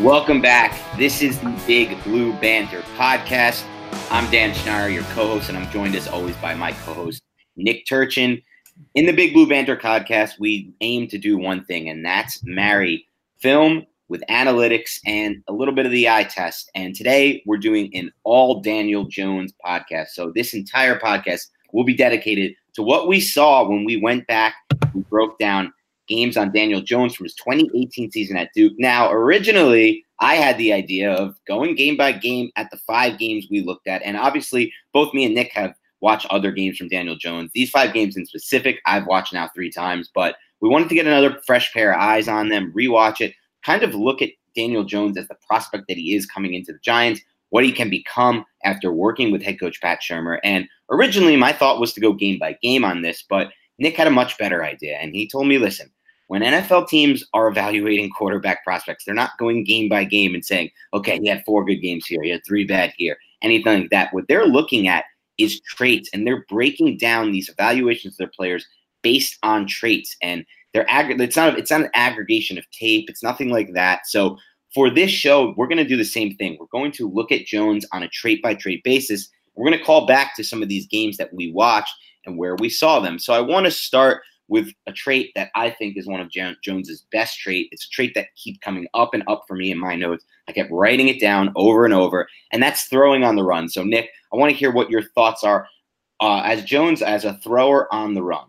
Welcome back. This is the Big Blue Banter podcast. I'm Dan Schneider, your co-host, and I'm joined as always by my co-host Nick Turchin. In the Big Blue Banter podcast, we aim to do one thing, and that's marry film with analytics and a little bit of the eye test. And today we're doing an all Daniel Jones podcast. So this entire podcast will be dedicated to what we saw when we went back and broke down games on Daniel Jones from his 2018 season at Duke. Now, originally, I had the idea of going game by game at the five games we looked at. And obviously, both me and Nick have watched other games from Daniel Jones. These five games in specific, I've watched now three times, but we wanted to get another fresh pair of eyes on them, rewatch it, kind of look at Daniel Jones as the prospect that he is coming into the Giants, what he can become after working with head coach Pat Shurmur. And originally, my thought was to go game by game on this, but Nick had a much better idea. And he told me, listen, when NFL teams are evaluating quarterback prospects, they're not going game by game and saying, okay, he had four good games here, he had three bad here, anything like that. What they're looking at is traits, and they're breaking down these evaluations of their players based on traits. And they're ag- it's not it's not an aggregation of tape. It's nothing like that. So for this show, we're going to do the same thing. We're going to look at Jones on a trait by trait basis. We're going to call back to some of these games that we watched and where we saw them. So I want to start with a trait that I think is one of Jones's best trait. It's a trait that keeps coming up and up for me in my notes. I kept writing it down over and over, and that's throwing on the run. So Nick, I want to hear what your thoughts are uh, as Jones as a thrower on the run.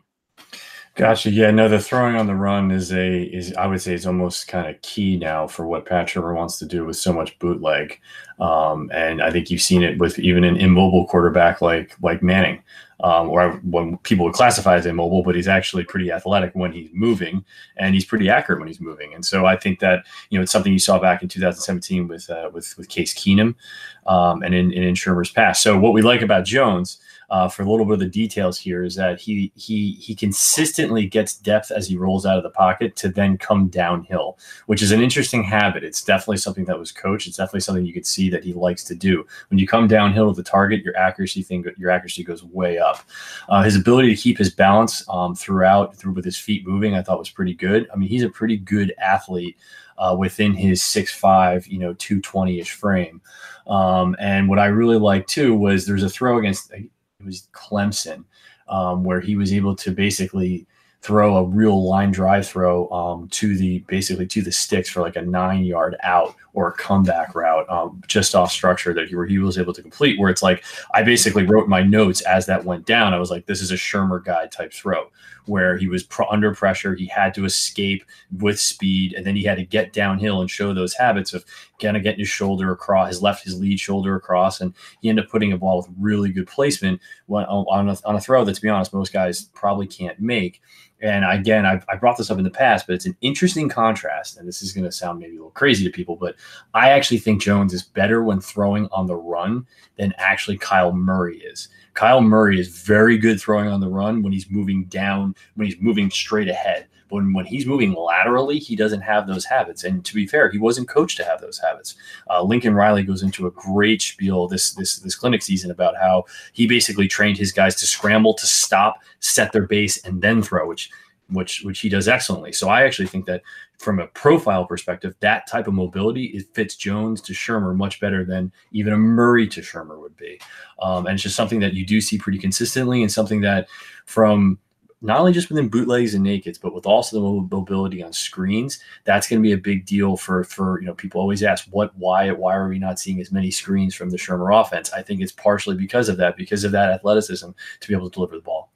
Gotcha. Yeah, no, the throwing on the run is a is I would say is almost kind of key now for what Pat Shurmur wants to do with so much bootleg, um, and I think you've seen it with even an immobile quarterback like like Manning, um, or when people would classify as immobile, but he's actually pretty athletic when he's moving, and he's pretty accurate when he's moving. And so I think that you know it's something you saw back in 2017 with uh, with with Case Keenum, um, and in, in Shurmur's past. So what we like about Jones uh, for a little bit of the details here is that he he he consistently gets depth as he rolls out of the pocket to then come downhill, which is an interesting habit. It's definitely something that was coached. It's definitely something you could see that he likes to do. When you come downhill to the target, your accuracy thing your accuracy goes way up. Uh, his ability to keep his balance um, throughout through with his feet moving, I thought was pretty good. I mean, he's a pretty good athlete. Uh, within his 6'5, you know, 220 ish frame. Um, and what I really liked too was there's a throw against it was Clemson, um, where he was able to basically throw a real line drive throw um, to the basically to the sticks for like a nine yard out or comeback route um, just off structure that he, he was able to complete. Where it's like I basically wrote my notes as that went down. I was like, this is a Shurmur guy type throw where he was pr- under pressure. He had to escape with speed, and then he had to get downhill and show those habits of kind of getting his shoulder across, his left, his lead shoulder across, and he ended up putting a ball with really good placement on a, on a throw that, to be honest, most guys probably can't make. And again, I've, I brought this up in the past, but it's an interesting contrast. And this is going to sound maybe a little crazy to people, but I actually think Jones is better when throwing on the run than actually Kyler Murray is. Kyler Murray is very good throwing on the run when he's moving down, when he's moving straight ahead. When, when he's moving laterally, he doesn't have those habits. And to be fair, he wasn't coached to have those habits. Uh, Lincoln Riley goes into a great spiel this this this clinic season about how he basically trained his guys to scramble, to stop, set their base, and then throw, which which which he does excellently. So I actually think that from a profile perspective, that type of mobility it fits Jones to Shurmur much better than even a Murray to Shurmur would be. Um, and it's just something that you do see pretty consistently, and something that from not only just within bootlegs and nakeds, but with also the mobility on screens, that's going to be a big deal for for you know people always ask what why why are we not seeing as many screens from the Shurmur offense? I think it's partially because of that, because of that athleticism to be able to deliver the ball.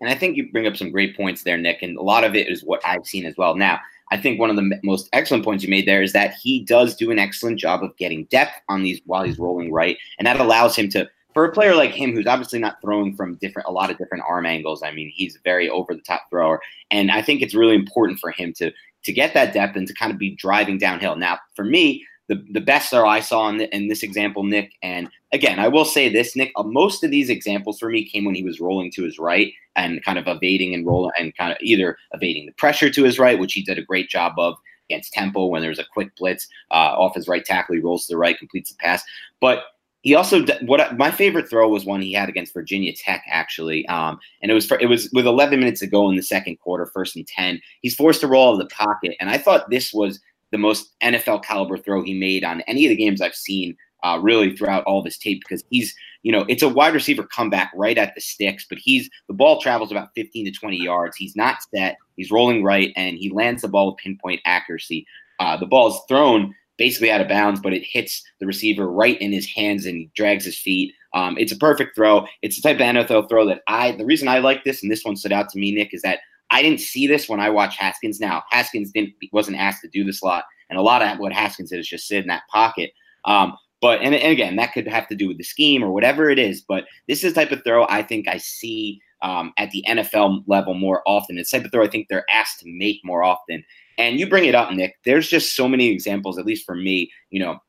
And I think you bring up some great points there, Nick, and a lot of it is what I've seen as well. Now, I think one of the most excellent points you made there is that he does do an excellent job of getting depth on these while he's rolling right, and that allows him to for a player like him who's obviously not throwing from different a lot of different arm angles i mean he's a very over the top thrower. And i think it's really important for him to to get that depth and to kind of be driving downhill. Now for me the, the best throw i saw in, the, in this example nick and again i will say this nick uh, most of these examples for me came when he was rolling to his right and kind of evading and rolling and kind of either evading the pressure to his right which he did a great job of against temple when there's a quick blitz uh, off his right tackle he rolls to the right completes the pass. But he also what my favorite throw was one he had against Virginia Tech actually, um, and it was for, it was with 11 minutes to go in the second quarter, first and 10. He's forced to roll out of the pocket, and I thought this was the most NFL caliber throw he made on any of the games I've seen uh, really throughout all this tape because he's you know it's a wide receiver comeback right at the sticks, but he's the ball travels about 15 to 20 yards. He's not set. He's rolling right, and he lands the ball with pinpoint accuracy. Uh, the ball is thrown basically out of bounds, but it hits the receiver right in his hands and he drags his feet. Um, it's a perfect throw. It's the type of NFL throw that I, the reason I like this and this one stood out to me, Nick, is that I didn't see this when I watched Haskins. Now, Haskins didn't, wasn't asked to do this a lot. And a lot of what Haskins did is just sit in that pocket. Um, but, and, and again, that could have to do with the scheme or whatever it is. But this is the type of throw I think I see um, at the NFL level more often. It's the type of throw I think they're asked to make more often. And you bring it up, Nick. There's just so many examples, at least for me. You know,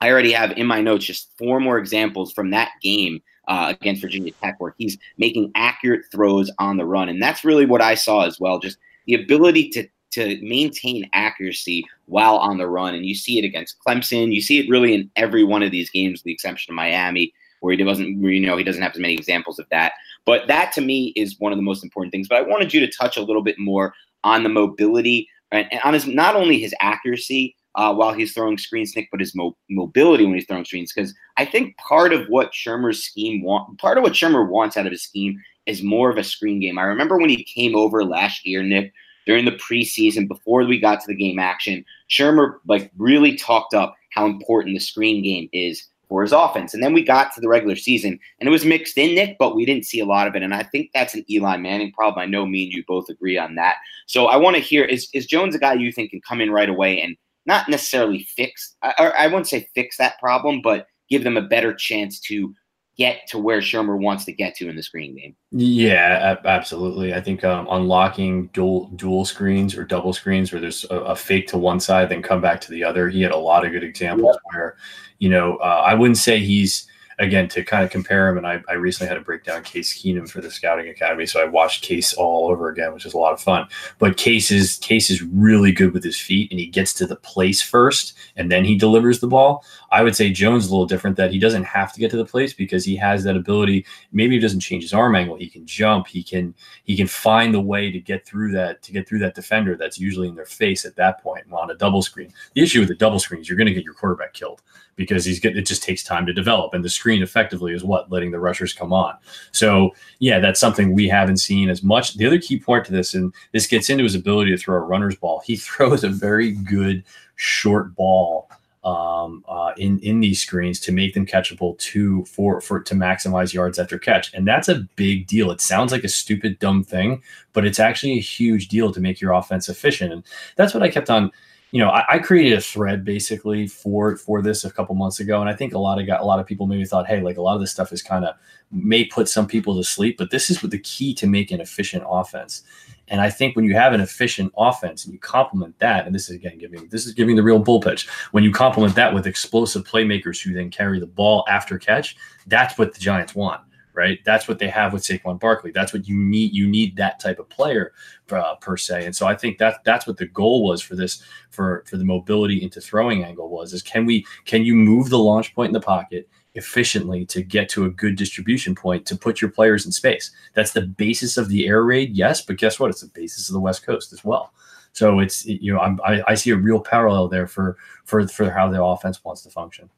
I already have in my notes just four more examples from that game uh, against Virginia Tech where he's making accurate throws on the run. And that's really what I saw as well. Just the ability to to maintain accuracy while on the run. And you see it against Clemson. You see it really in every one of these games, with the exception of Miami, where he doesn't, you know, he doesn't have as many examples of that. But that to me is one of the most important things. But I wanted you to touch a little bit more on the mobility and, and on his not only his accuracy uh, while he's throwing screens, Nick, but his mo- mobility when he's throwing screens. Because I think part of what Shurmur's scheme want, part of what Shurmur wants out of his scheme is more of a screen game. I remember when he came over last year, Nick, during the preseason before we got to the game action, Shurmur like really talked up how important the screen game is for his offense. And then we got to the regular season and it was mixed in, Nick, but we didn't see a lot of it. And I think that's an Eli Manning problem. I know me and you both agree on that. So I want to hear is, is Jones a guy you think can come in right away and not necessarily fix, I, I wouldn't say fix that problem, but give them a better chance to get to where Shurmur wants to get to in the screen game. Yeah, absolutely. I think um, unlocking dual dual screens or double screens where there's a, a, fake to one side, then come back to the other. He had a lot of good examples yeah. where you know, uh, I wouldn't say he's again to kind of compare him. And I, I recently had to break down Case Keenum for the Scouting Academy, so I watched Case all over again, which is a lot of fun. But Case is Case is really good with his feet, and he gets to the place first, and then he delivers the ball. I would say Jones is a little different that he doesn't have to get to the place because he has that ability. Maybe he doesn't change his arm angle. He can jump. He can he can find the way to get through that to get through that defender that's usually in their face at that point on a double screen. The issue with the double screen is you're going to get your quarterback killed because he's get, it just takes time to develop and the screen effectively is what letting the rushers come on. So yeah, that's something we haven't seen as much. The other key point to this, and this gets into his ability to throw a runner's ball. He throws a very good short ball um, uh, in in these screens to make them catchable to for for to maximize yards after catch, and that's a big deal. It sounds like a stupid dumb thing, but it's actually a huge deal to make your offense efficient, and that's what I kept on. You know, I, I created a thread basically for for this a couple months ago, and I think a lot of got a lot of people maybe thought, hey, like a lot of this stuff is kind of may put some people to sleep, but this is the key to make an efficient offense. And I think when you have an efficient offense and you complement that, and this is again giving this is giving the real bull pitch. When you complement that with explosive playmakers who then carry the ball after catch, that's what the Giants want, right? That's what they have with Saquon Barkley. That's what you need. You need that type of player uh, per se. And so I think that that's what the goal was for this for for the mobility into throwing angle was is can we can you move the launch point in the pocket efficiently to get to a good distribution point to put your players in space. That's the basis of the air raid, yes, but guess what? It's the basis of the West Coast as well. So it's you know I'm, I, I see a real parallel there for for for how the offense wants to function.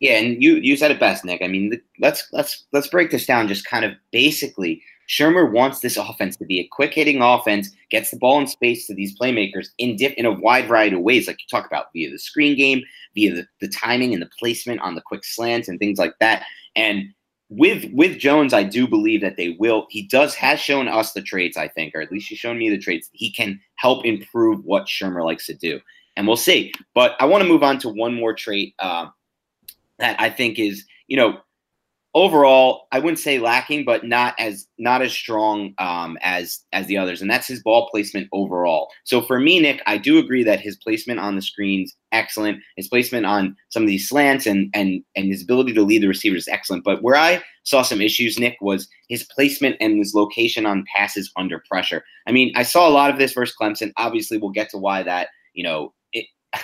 Yeah, and you you said it best, Nick. I mean, let's let's let's break this down just kind of basically Shurmur wants this offense to be a quick hitting offense, gets the ball in space to these playmakers in diff- in a wide variety of ways, like you talk about via the screen game, via the, the timing and the placement on the quick slants and things like that. And with with Jones, I do believe that they will. He does has shown us the traits, I think, or at least he's shown me the traits. He can help improve what Shurmur likes to do, and we'll see. But I want to move on to one more trait uh, that I think is, you know, overall, I wouldn't say lacking, but not as not as strong um, as as the others, and that's his ball placement overall. So for me, Nick, I do agree that his placement on the screens excellent. His placement on some of these slants and and and his ability to lead the receivers excellent. But where I saw some issues, Nick, was his placement and his location on passes under pressure. I mean, I saw a lot of this versus Clemson. Obviously, we'll get to why that you know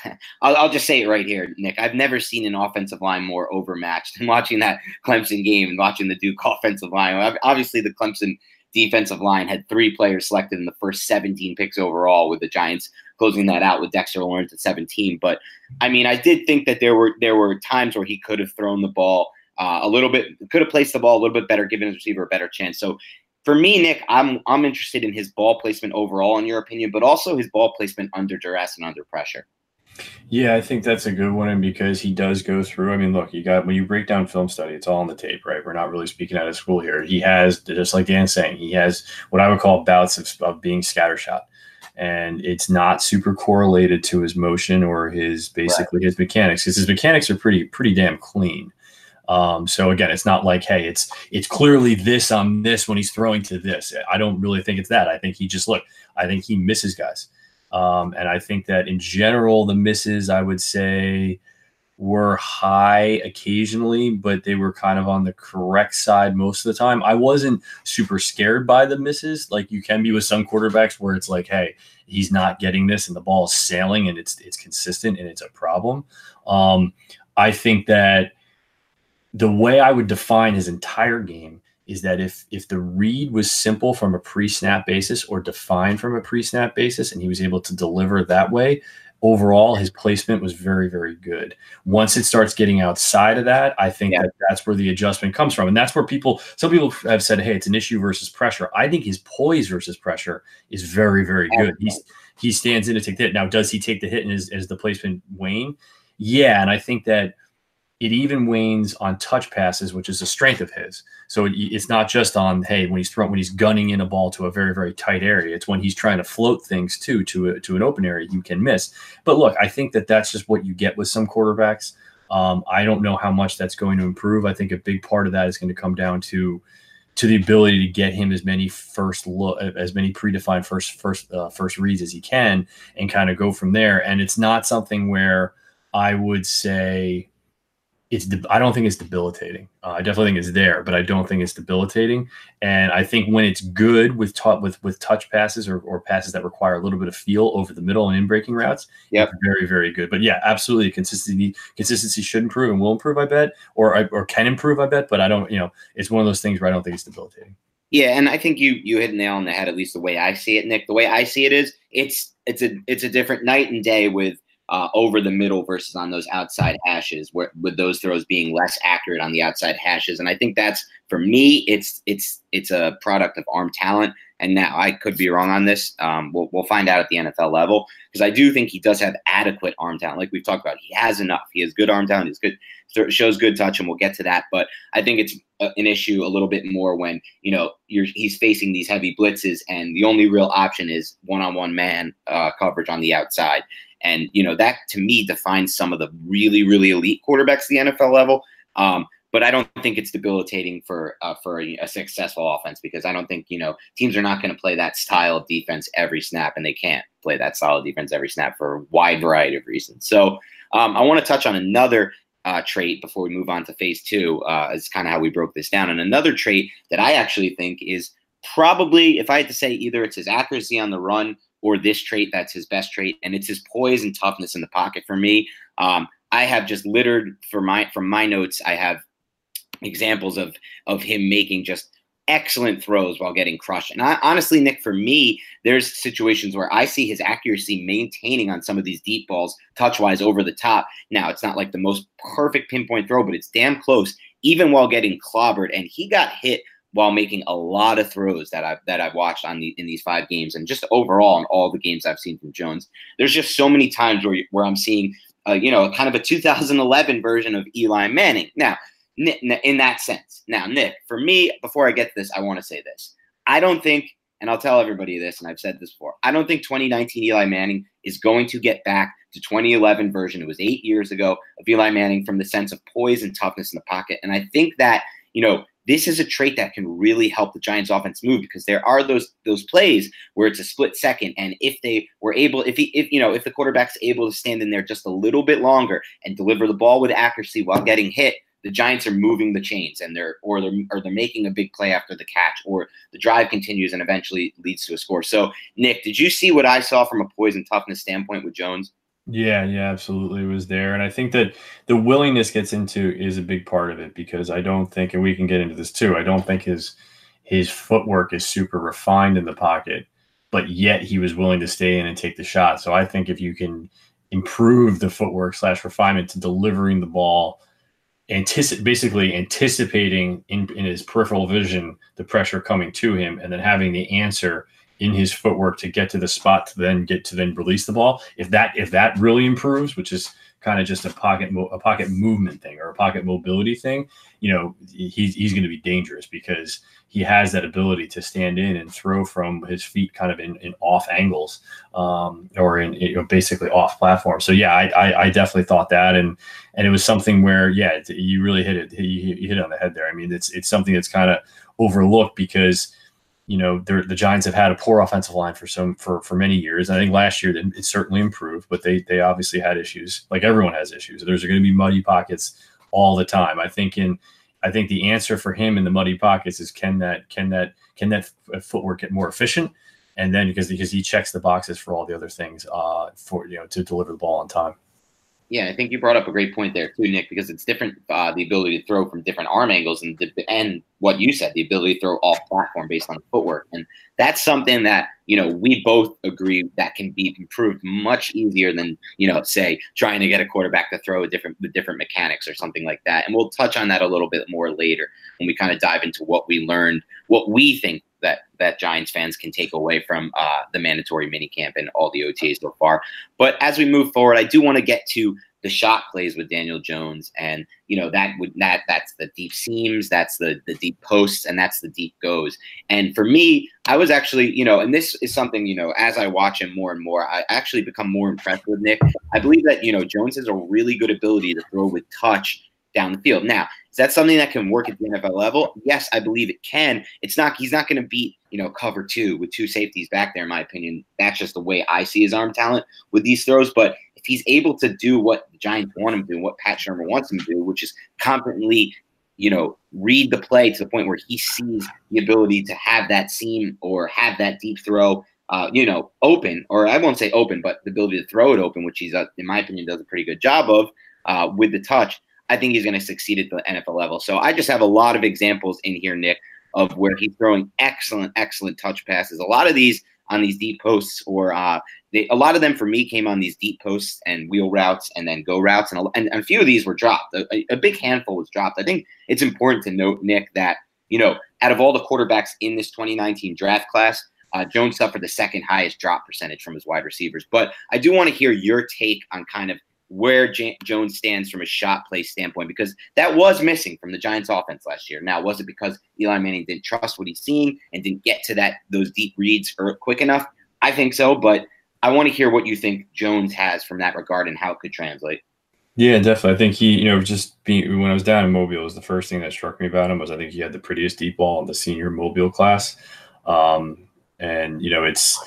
I'll, I'll, just say it right here, Nick. I've never seen an offensive line more overmatched than watching that Clemson game and watching the Duke offensive line. Obviously, the Clemson defensive line had three players selected in the first 17 picks overall, with the Giants closing that out with Dexter Lawrence at 17. But I mean, I did think that there were there were times where he could have thrown the ball uh, a little bit, could have placed the ball a little bit better, given his receiver a better chance. So for me, Nick, I'm I'm interested in his ball placement overall, in your opinion, but also his ball placement under duress and under pressure. Yeah, I think that's a good one, and because he does go through. I mean, look, you got when you break down film study, it's all on the tape, right? We're not really speaking out of school here. He has, just like Dan's saying, he has what I would call bouts of, of being scattershot, and it's not super correlated to his motion or his basically right. his mechanics, because his mechanics are pretty pretty damn clean. Um, so again, it's not like, hey, it's it's clearly this on this when he's throwing to this. I don't really think it's that. I think he just look. I think he misses guys. Um, and I think that in general, the misses, I would say, were high occasionally, but they were kind of on the correct side most of the time. I wasn't super scared by the misses like you can be with some quarterbacks where it's like, hey, he's not getting this and the ball is sailing and it's it's consistent and it's a problem. Um, I think that the way I would define his entire game is that if if the read was simple from a pre-snap basis or defined from a pre-snap basis and he was able to deliver that way overall his placement was very very good. Once it starts getting outside of that i think yeah. that that's where the adjustment comes from. And that's where people some people have said hey it's an issue versus pressure. I think his poise versus pressure is very very good. He's, he stands in to take the hit. Now does he take the hit and is, is the placement wane? Yeah and i think that it even wanes on touch passes, which is a strength of his. So it, it's not just on hey when he's throwing when he's gunning in a ball to a very very tight area. It's when he's trying to float things too to a, to an open area you can miss. But look, I think that that's just what you get with some quarterbacks. Um, I don't know how much that's going to improve. I think a big part of that is going to come down to to the ability to get him as many first look as many predefined first first uh, first reads as he can and kind of go from there. And it's not something where I would say it's de- I don't think it's debilitating. Uh, I definitely think it's there, but I don't think it's debilitating. And I think when it's good with with with touch passes or, or passes that require a little bit of feel over the middle and in breaking routes, yeah, very very good. But yeah, absolutely consistency consistency should improve and will improve, I bet, or or can improve, I bet. But I don't, you know, it's one of those things where I don't think it's debilitating. Yeah, and I think you you hit a nail on the head. At least the way I see it, Nick. The way I see it is, it's it's a it's a different night and day with uh, over the middle versus on those outside hashes, where with those throws being less accurate on the outside hashes. And I think that's for me, it's it's it's a product of arm talent. And now I could be wrong on this. Um, we'll, we'll find out at the NFL level because I do think he does have adequate arm talent. Like we've talked about, he has enough. He has good arm talent. He's good, shows good touch, and we'll get to that. But I think it's a, an issue a little bit more when you know he's facing these heavy blitzes, and the only real option is one-on-one man uh, coverage on the outside. And, you know, that to me defines some of the really, really elite quarterbacks at the NFL level. Um, but I don't think it's debilitating for uh, for a, a, successful offense because I don't think you know teams are not going to play that style of defense every snap, and they can't play that of defense every snap for a wide variety of reasons. So um, I want to touch on another uh, trait before we move on to phase two. Uh, is kind of how we broke this down, and another trait that I actually think is probably, if I had to say, either it's his accuracy on the run or this trait that's his best trait, and it's his poise and toughness in the pocket for me. Um, I have just littered for my from my notes. I have examples of of him making just excellent throws while getting crushed. And I, honestly, Nick, for me, there's situations where I see his accuracy maintaining on some of these deep balls, touch wise, over the top. Now, it's not like the most perfect pinpoint throw, but it's damn close, even while getting clobbered. And he got hit while making a lot of throws that I've that I've watched on the in these five games and just overall in all the games I've seen from Jones. There's just so many times where where I'm seeing uh, you know kind of a 2011 version of Eli Manning. Now, in that sense. Now, Nick, for me, before I get to this, I want to say this. I don't think, and I'll tell everybody this, and I've said this before. I don't think 2019 Eli Manning is going to get back to 2011 version. It was eight years ago of Eli Manning from the sense of poise and toughness in the pocket, and I think that you know this is a trait that can really help the Giants offense move because there are those those plays where it's a split second and if they were able if he if you know if the quarterback's able to stand in there just a little bit longer and deliver the ball with accuracy while getting hit the Giants are moving the chains and they're or they're or they're making a big play after the catch or the drive continues and eventually leads to a score. So Nick, did you see what I saw from a poise and toughness standpoint with Jones? Yeah, yeah, absolutely. It was there. And I think that the willingness gets into is a big part of it because I don't think, and we can get into this too, I don't think his his footwork is super refined in the pocket, but yet he was willing to stay in and take the shot. So I think if you can improve the footwork slash refinement to delivering the ball, anticip- basically anticipating in, in his peripheral vision the pressure coming to him and then having the answer in his footwork to get to the spot to then get to then release the ball. If that if that really improves, which is kind of just a pocket a pocket movement thing or a pocket mobility thing, you know, he's he's going to be dangerous because he has that ability to stand in and throw from his feet kind of in, in off angles um, or in you know, basically off platform. So yeah, I, I, I, definitely thought that. And, and it was something where, yeah, you really hit it. You, you hit it on the head there. I mean, it's, it's something that's kind of overlooked because, you know, the Giants have had a poor offensive line for some for for many years. I think last year it certainly improved, but they they obviously had issues. Like everyone has issues. There's going to be muddy pockets all the time. I think in I think the answer for him in the muddy pockets is can that can that can that footwork get more efficient, and then because because he checks the boxes for all the other things uh, for you know to deliver the ball on time. Yeah, I think you brought up a great point there too, Nick, because it's different uh, the ability to throw from different arm angles and and what you said, the ability to throw off platform based on footwork, and that's something that you know we both agree that can be improved much easier than you know say trying to get a quarterback to throw a different with different mechanics or something like that. And we'll touch on that a little bit more later when we kind of dive into what we learned, what we think that that Giants fans can take away from uh, the mandatory minicamp and all the OTAs so far. But as we move forward, I do want to get to the shot plays with Daniel Jones, and you know that would that that's the deep seams, that's the the deep posts, and that's the deep goes. And for me, I was actually you know, and this is something you know, as I watch him more and more, I actually become more impressed with Nick. I believe that you know Jones has a really good ability to throw with touch down the field. Now, is that something that can work at the NFL level? Yes, I believe it can. It's not. He's not going to beat you know cover two with two safeties back there. In my opinion, that's just the way I see his arm talent with these throws. But if he's able to do what the Giants want him to do, what Pat Shurmur wants him to do, which is confidently you know, read the play to the point where he sees the ability to have that seam or have that deep throw, uh, you know, open, or I won't say open, but the ability to throw it open, which he's, uh, in my opinion, does a pretty good job of uh, with the touch. I think he's going to succeed at the NFL level. So I just have a lot of examples in here, Nick, of where he's throwing excellent, excellent touch passes. A lot of these on these deep posts, or uh, they, a lot of them for me came on these deep posts and wheel routes and then go routes, and a, and, a few of these were dropped. A, a, big handful was dropped. I think it's important to note, Nick, that you know out of all the quarterbacks in this 2019 draft class, uh, Jones suffered the second highest drop percentage from his wide receivers. But I do want to hear your take on kind of where J- Jones stands from a shot play standpoint because that was missing from the Giants offense last year. Now, was it because Eli Manning didn't trust what he's seeing and didn't get to that those deep reads quick enough? I think so, but I want to hear what you think Jones has from that regard and how it could translate. Yeah, definitely. I think he, you know, just being when I was down in Mobile, was the first thing that struck me about him was I think he had the prettiest deep ball in the senior Mobile class, um, and you know, it's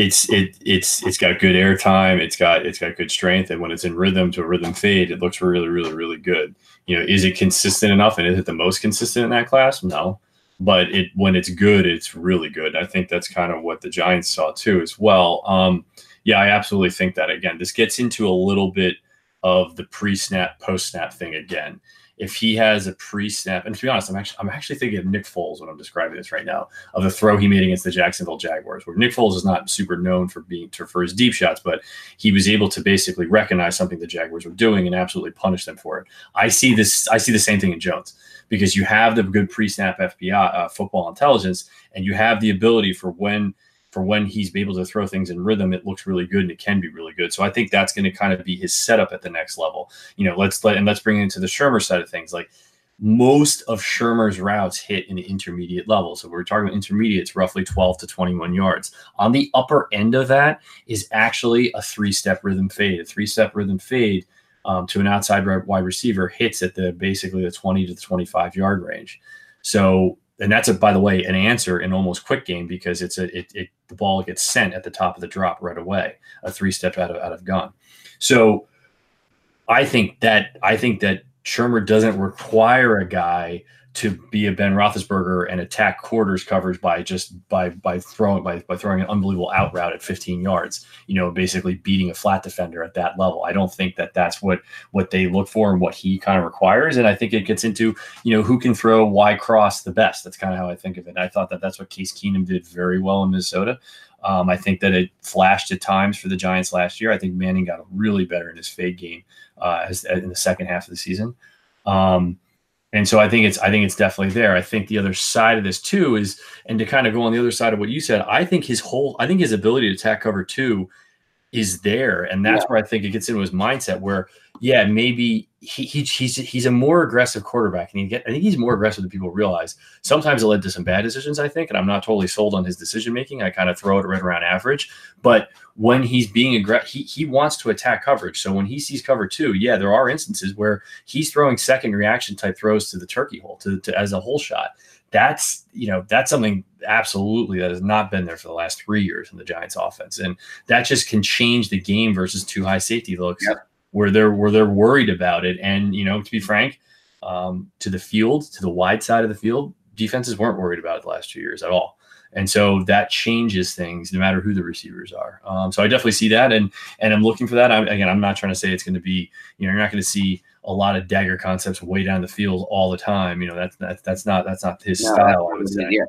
it's it it's it's got good air time. It's got it's got good strength, and when it's in rhythm to a rhythm fade, it looks really really really good. You know, is it consistent enough, and is it the most consistent in that class? No, but it when it's good, it's really good. I think that's kind of what the Giants saw too as well. Um, yeah, I absolutely think that. Again, this gets into a little bit of the pre-snap, post-snap thing again if he has a pre-snap, and to be honest, I'm actually I'm actually thinking of Nick Foles when I'm describing this right now, of the throw he made against the Jacksonville Jaguars, where Nick Foles is not super known for being for his deep shots, but he was able to basically recognize something the Jaguars were doing and absolutely punish them for it. I see this. I see the same thing in Jones because you have the good pre-snap FBI uh, football intelligence, and you have the ability for when for when he's able to throw things in rhythm, it looks really good and it can be really good. So I think that's going to kind of be his setup at the next level. You know, let's let and let's bring it into the Shurmur side of things. Like most of Shurmur's routes hit in an intermediate level. So we're talking about intermediate, it's roughly 12 to 21 yards. On the upper end of that is actually a three-step rhythm fade. A three-step rhythm fade um, to an outside wide receiver hits at the basically the 20 to the 25 yard range. So and that's a by the way an answer in almost quick game because it's a it, it the ball gets sent at the top of the drop right away a three step out of out of gun. So i think that i think that Shurmur doesn't require a guy to be a Ben Roethlisberger and attack quarters coverage by just by by throwing by, by throwing an unbelievable out route at 15 yards. You know, basically beating a flat defender at that level. I don't think that that's what what they look for and what he kind of requires. And I think it gets into you know who can throw Y cross the best. That's kind of how I think of it. And I thought that that's what Case Keenum did very well in Minnesota. Um, I think that it flashed at times for the Giants last year. I think Manning got really better in his fade game uh, as, in the second half of the season. Um, and so I think it's I think it's definitely there. I think the other side of this too is, and to kind of go on the other side of what you said, I think his whole I think his ability to attack cover two is there, and that's yeah. where I think it gets into his mindset where yeah maybe he, he he's he's a more aggressive quarterback, and he get I think he's more aggressive than people realize. Sometimes it led to some bad decisions, I think, and I'm not totally sold on his decision making. I kind of throw it right around average, but when he's being aggressive, he he wants to attack coverage. So when he sees cover two, yeah, there are instances where he's throwing second reaction type throws to the turkey hole to, to as a whole shot. That's you know that's something absolutely that has not been there for the last three years in the Giants offense, and that just can change the game versus two high safety looks. Yep where they're where they're worried about it. And you know, to be frank, um, to the field, to the wide side of the field, defenses weren't worried about it the last two years at all. And so that changes things, no matter who the receivers are. Um, so I definitely see that, and and I'm looking for that. I'm, again, I'm not trying to say it's going to be, you know, you're not going to see a lot of dagger concepts way down the field all the time. You know, that's that's, that's not that's not his no, style. I would say. Yeah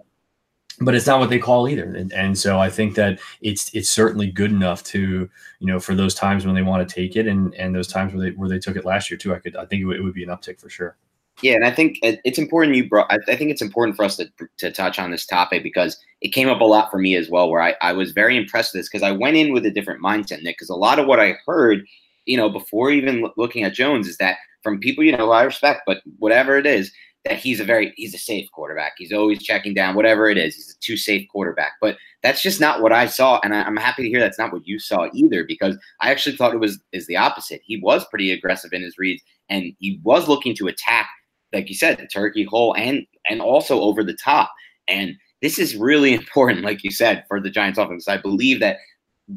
but it's not what they call either. And, and, so I think that it's it's certainly good enough to you know for those times when they want to take it and and those times where they where they took it last year too. I could I think it would, it would be an uptick for sure. Yeah, and I think uh, it's important you brought. I think it's important for us to to touch on this topic because it came up a lot for me as well. Where I I was very impressed with this because I went in with a different mindset, Nick. Because a lot of what I heard, you know, before even looking at Jones, is that from people you know I respect, but whatever it is, that he's a very he's a safe quarterback. He's always checking down, whatever it is. He's a too safe quarterback. But that's just not what I saw, and I, am happy to hear that's not what you saw either, because I actually thought it was is the opposite. He was pretty aggressive in his reads, and he was looking to attack, like you said, the turkey hole and and also over the top. And this is really important, like you said, for the Giants offense. I believe that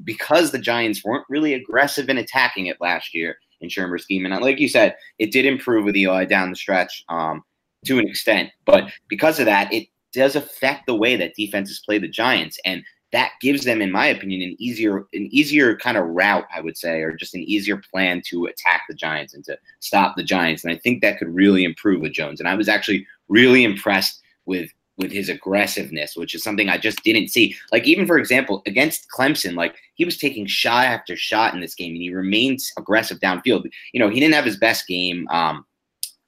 because the Giants weren't really aggressive in attacking it last year in Shurmur's scheme, and like you said, it did improve with Eli down the stretch um, to an extent. But because of that, it does affect the way that defenses play the Giants, and that gives them, in my opinion, an easier an easier kind of route, I would say, or just an easier plan to attack the Giants and to stop the Giants. And I think that could really improve with Jones. And I was actually really impressed with with his aggressiveness, which is something I just didn't see. Like even for example, against Clemson, like he was taking shot after shot in this game, and he remains aggressive downfield. You know, he didn't have his best game um,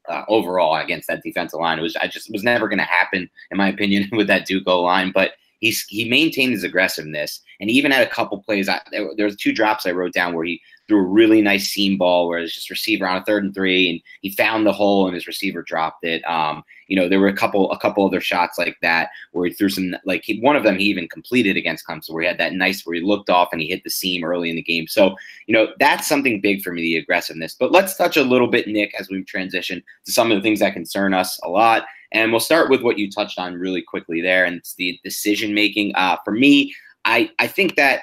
uh, overall against that defensive line. It was I just was never going to happen in my opinion with that Duke line, but he's he maintained his aggressiveness, and he even had a couple plays. I, there, was two drops I wrote down where he threw a really nice seam ball where it's just receiver on a third and three, and he found the hole and his receiver dropped it. Um, you know, there were a couple a couple other shots like that where he threw some like he, one of them he even completed against Clemson where he had that nice where he looked off and he hit the seam early in the game. So you know that's something big for me the aggressiveness. But let's touch a little bit, Nick, as we transition to some of the things that concern us a lot. And we'll start with what you touched on really quickly there, and it's the decision making. Uh, for me, I I think that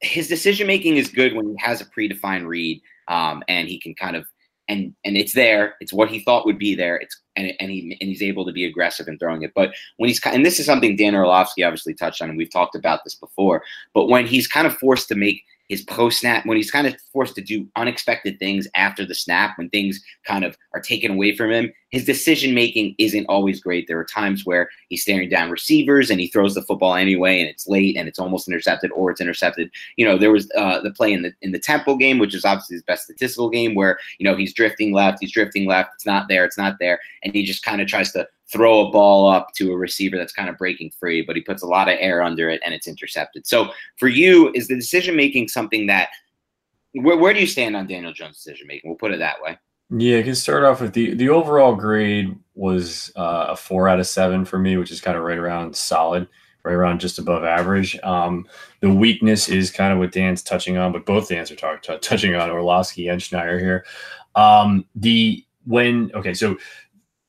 his decision making is good when he has a predefined read um, and he can kind of and and it's there. It's what he thought would be there. It's and and he and he's able to be aggressive in throwing it. But when he's and this is something Dan Orlovsky obviously touched on, and we've talked about this before. But when he's kind of forced to make his post snap when he's kind of forced to do unexpected things after the snap when things kind of are taken away from him his decision making isn't always great. There are times where he's staring down receivers and he throws the football anyway and it's late and it's almost intercepted or it's intercepted. You know there was uh, the play in the in the temple game which is obviously his best statistical game where you know he's drifting left he's drifting left it's not there it's not there and he just kind of tries to throw a ball up to a receiver that's kind of breaking free, but he puts a lot of air under it and it's intercepted. So for you, is the decision making something that where, where do you stand on Daniel Jones' decision making? We'll put it that way. Yeah, I can start off with the the overall grade was uh, a four out of seven for me, which is kind of right around solid, right around just above average. Um, the weakness is kind of what Dan's touching on, but both Dan's are talk, t- touching on Orlovsky and Schneider here. Um, the when okay, so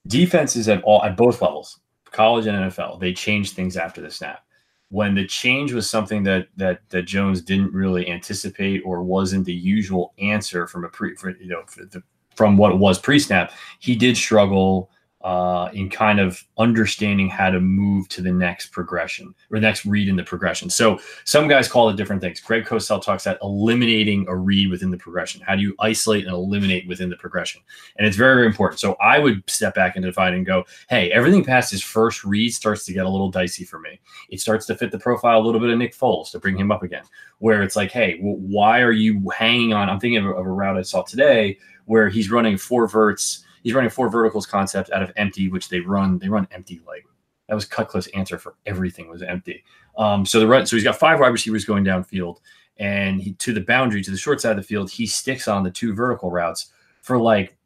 defenses at all at both levels, college and NFL, they change things after the snap. When the change was something that that that Jones didn't really anticipate or wasn't the usual answer from a pre, for, you know, the, from what was pre-snap, he did struggle uh, in kind of understanding how to move to the next progression or the next read in the progression. So some guys call it different things. Greg Cosell talks about eliminating a read within the progression. How do you isolate and eliminate within the progression? And it's very, very important. So I would step back and define and go, hey, everything past his first read starts to get a little dicey for me. It starts to fit the profile a little bit of Nick Foles to bring him up again, where it's like, hey, well, why are you hanging on? I'm thinking of a, of a route I saw today where he's running four verts – he's running four verticals concept out of empty, which they run they run empty like that was Cutcliffe's answer for everything was empty. Um, so the right, so he's got five wide receivers going downfield, and he to the boundary to the short side of the field, he sticks on the two vertical routes for like,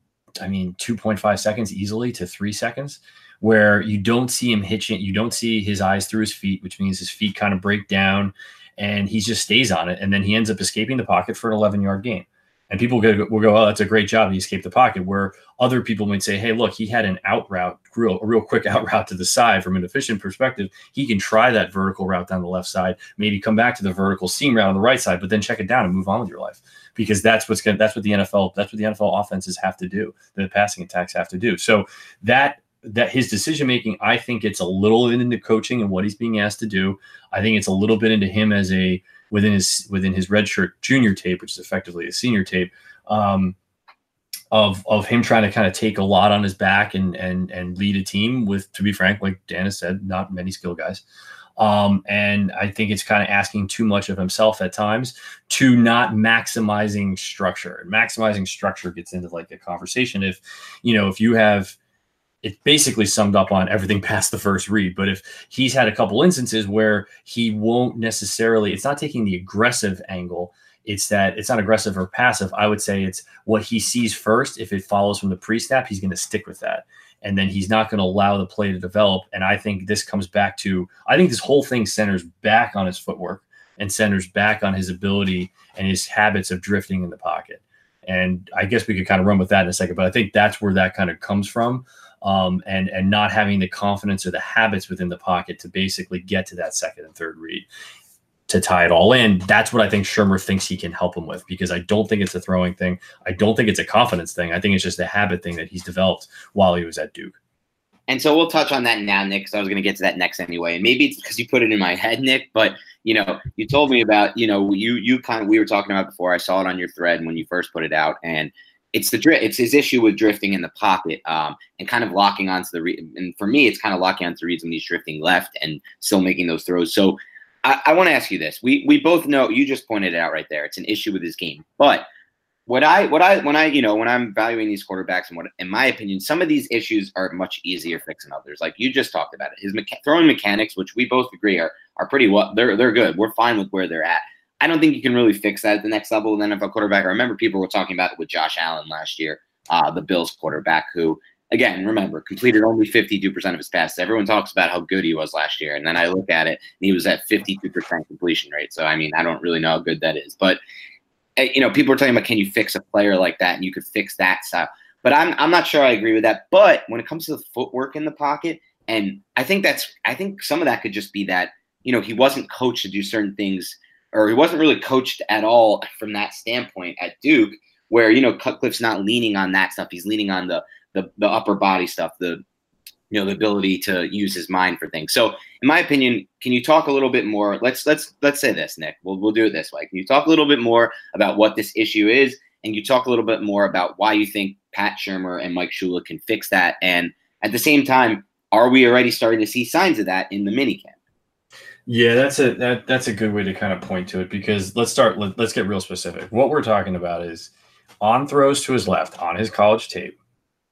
I mean, two point five seconds easily to three seconds, where you don't see him hitching, you don't see his eyes through his feet, which means his feet kind of break down, and he just stays on it, and then he ends up escaping the pocket for an eleven yard gain. And people will go, oh, that's a great job. He escaped the pocket. Where other people might say, hey, look, he had an out route, real, a real quick out route to the side from an efficient perspective. He can try that vertical route down the left side, maybe come back to the vertical seam route on the right side, but then check it down and move on with your life because that's what's going that's what the NFL that's what the NFL offenses have to do. The passing attacks have to do. So that that his decision making, I think it's a little into coaching and what he's being asked to do. I think it's a little bit into him as a within his within his redshirt junior tape, which is effectively a senior tape, um, of of him trying to kind of take a lot on his back and and and lead a team with, to be frank, like Dan has said, not many skill guys. Um, and I think it's kind of asking too much of himself at times to not maximizing structure. And maximizing structure gets into like a conversation. If you know, if you have it basically summed up on everything past the first read. But if he's had a couple instances where he won't necessarily, it's not taking the aggressive angle. It's that it's not aggressive or passive. I would say it's what he sees first. If it follows from the pre snap, he's going to stick with that. and then he's not going to allow the play to develop. And I think this comes back to I think this whole thing centers back on his footwork and centers back on his ability and his habits of drifting in the pocket. And I guess we could kind of run with that in a second, but I think that's where that kind of comes from. Um, and and not having the confidence or the habits within the pocket to basically get to that second and third read to tie it all in. That's what I think Shurmur thinks he can help him with because I don't think it's a throwing thing. I don't think it's a confidence thing. I think it's just a habit thing that he's developed while he was at Duke. And so we'll touch on that now, Nick, because I was going to get to that next anyway. And maybe it's because you put it in my head, Nick, but you know, you told me about, you know, you you kind of we were talking about before. I saw it on your thread when you first put it out, and it's the drift. It's his issue with drifting in the pocket um, and kind of locking onto the. Re- and for me, it's kind of locking onto the reads when he's drifting left and still making those throws. So I, I want to ask you this. We we both know you just pointed it out right there. It's an issue with his game. But what I what I when I you know when I'm valuing these quarterbacks and what in my opinion some of these issues are much easier fixing than others. Like you just talked about it. His mecha- throwing mechanics, which we both agree are are pretty well. They're they're good. We're fine with where they're at. I don't think you can really fix that at the next level. Then if a quarterback, I remember people were talking about it with Josh Allen last year, uh, the Bills quarterback, who again, remember, completed only 52% of his passes. Everyone talks about how good he was last year. And then I look at it and he was at 52% completion rate. So, I mean, I don't really know how good that is. But, eh, you know, people are talking about can you fix a player like that? And you could fix that style. But I'm, I'm not sure I agree with that. But when it comes to the footwork in the pocket, and I think that's, I think some of that could just be that, you know, he wasn't coached to do certain things, or he wasn't really coached at all from that standpoint at Duke, where, you know, Cutcliffe's not leaning on that stuff. He's leaning on the, the the upper body stuff, the you know the ability to use his mind for things. So, in my opinion, can you talk a little bit more? Let's let's let's say this, Nick. We'll we'll do it this way. Can you talk a little bit more about what this issue is, and you talk a little bit more about why you think Pat Shurmur and Mike Shula can fix that, and at the same time, are we already starting to see signs of that in the minicamp? Yeah, that's a that that's a good way to kind of point to it because let's start. Let, let's get real specific. What we're talking about is on throws to his left on his college tape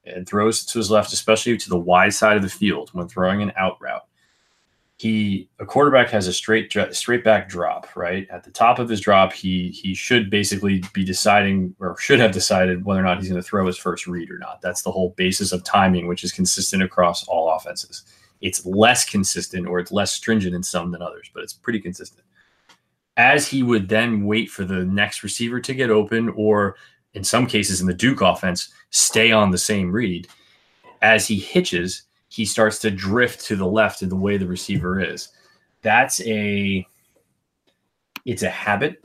and throws to his left, especially to the wide side of the field when throwing an out route. He a quarterback has a straight straight back drop, right? At the top of his drop, he he should basically be deciding or should have decided whether or not he's going to throw his first read or not. That's the whole basis of timing, which is consistent across all offenses. It's less consistent or it's less stringent in some than others, but it's pretty consistent. As he would then wait for the next receiver to get open or in some cases in the Duke offense, stay on the same read. As he hitches, he starts to drift to the left in the way the receiver is. That's a it's a habit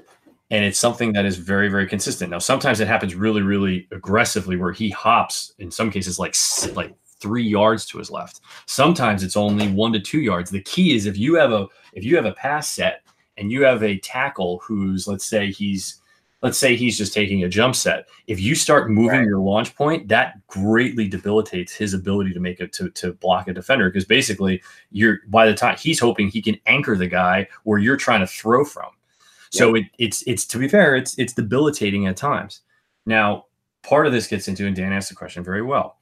and it's something that is very very consistent. Now sometimes it happens really really aggressively where he hops in some cases like like 3 yards to his left. Sometimes it's only 1 to 2 yards. The key is if you have a if you have a pass set and you have a tackle who's let's say he's let's say he's just taking a jump set. If you start moving right. your launch point, that greatly debilitates his ability to make it to, to block a defender because basically you're by the time he's hoping he can anchor the guy where you're trying to throw from. So it, it's it's to be fair, it's it's debilitating at times. Now, part of this gets into, and Dan asked the question very well.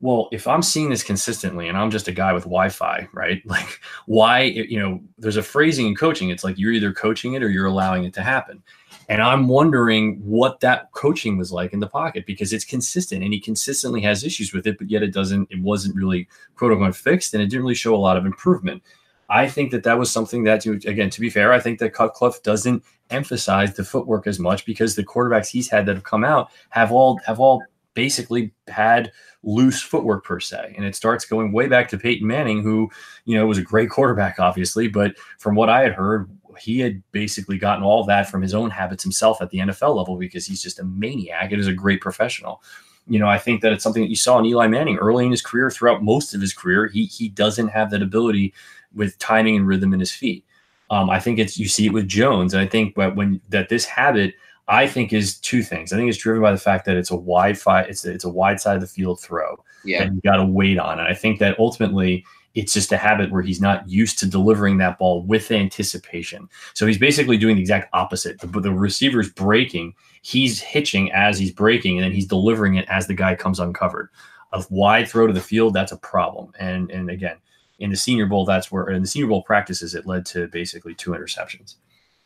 Well, if I'm seeing this consistently and I'm just a guy with Wi-Fi, right? Like, why, you know, there's a phrasing in coaching. It's like you're either coaching it or you're allowing it to happen. And I'm wondering what that coaching was like in the pocket because it's consistent and he consistently has issues with it, but yet it doesn't, it wasn't really quote unquote fixed and it didn't really show a lot of improvement. I think that that was something that, to, again, to be fair, I think that Cutcliffe doesn't emphasize the footwork as much because the quarterbacks he's had that have come out have all have all basically had loose footwork per se. And it starts going way back to Peyton Manning, who, you know, was a great quarterback, obviously. But from what I had heard, he had basically gotten all that from his own habits himself at the NFL level because he's just a maniac and is a great professional. You know, I think that it's something that you saw in Eli Manning early in his career, throughout most of his career. He he doesn't have that ability with timing and rhythm in his feet. Um, I think it's you see it with Jones, and I think when that this habit, I think is two things. I think it's driven by the fact that it's a wide fight, it's a, it's a wide side of the field throw, yeah, and you got to wait on. And I think that ultimately it's just a habit where he's not used to delivering that ball with anticipation. So he's basically doing the exact opposite. The, the receiver's breaking, he's hitching as he's breaking, and then he's delivering it as the guy comes uncovered. A wide throw to the field, that's a problem. And and again, in the Senior Bowl, that's where in the Senior Bowl practices, it led to basically two interceptions.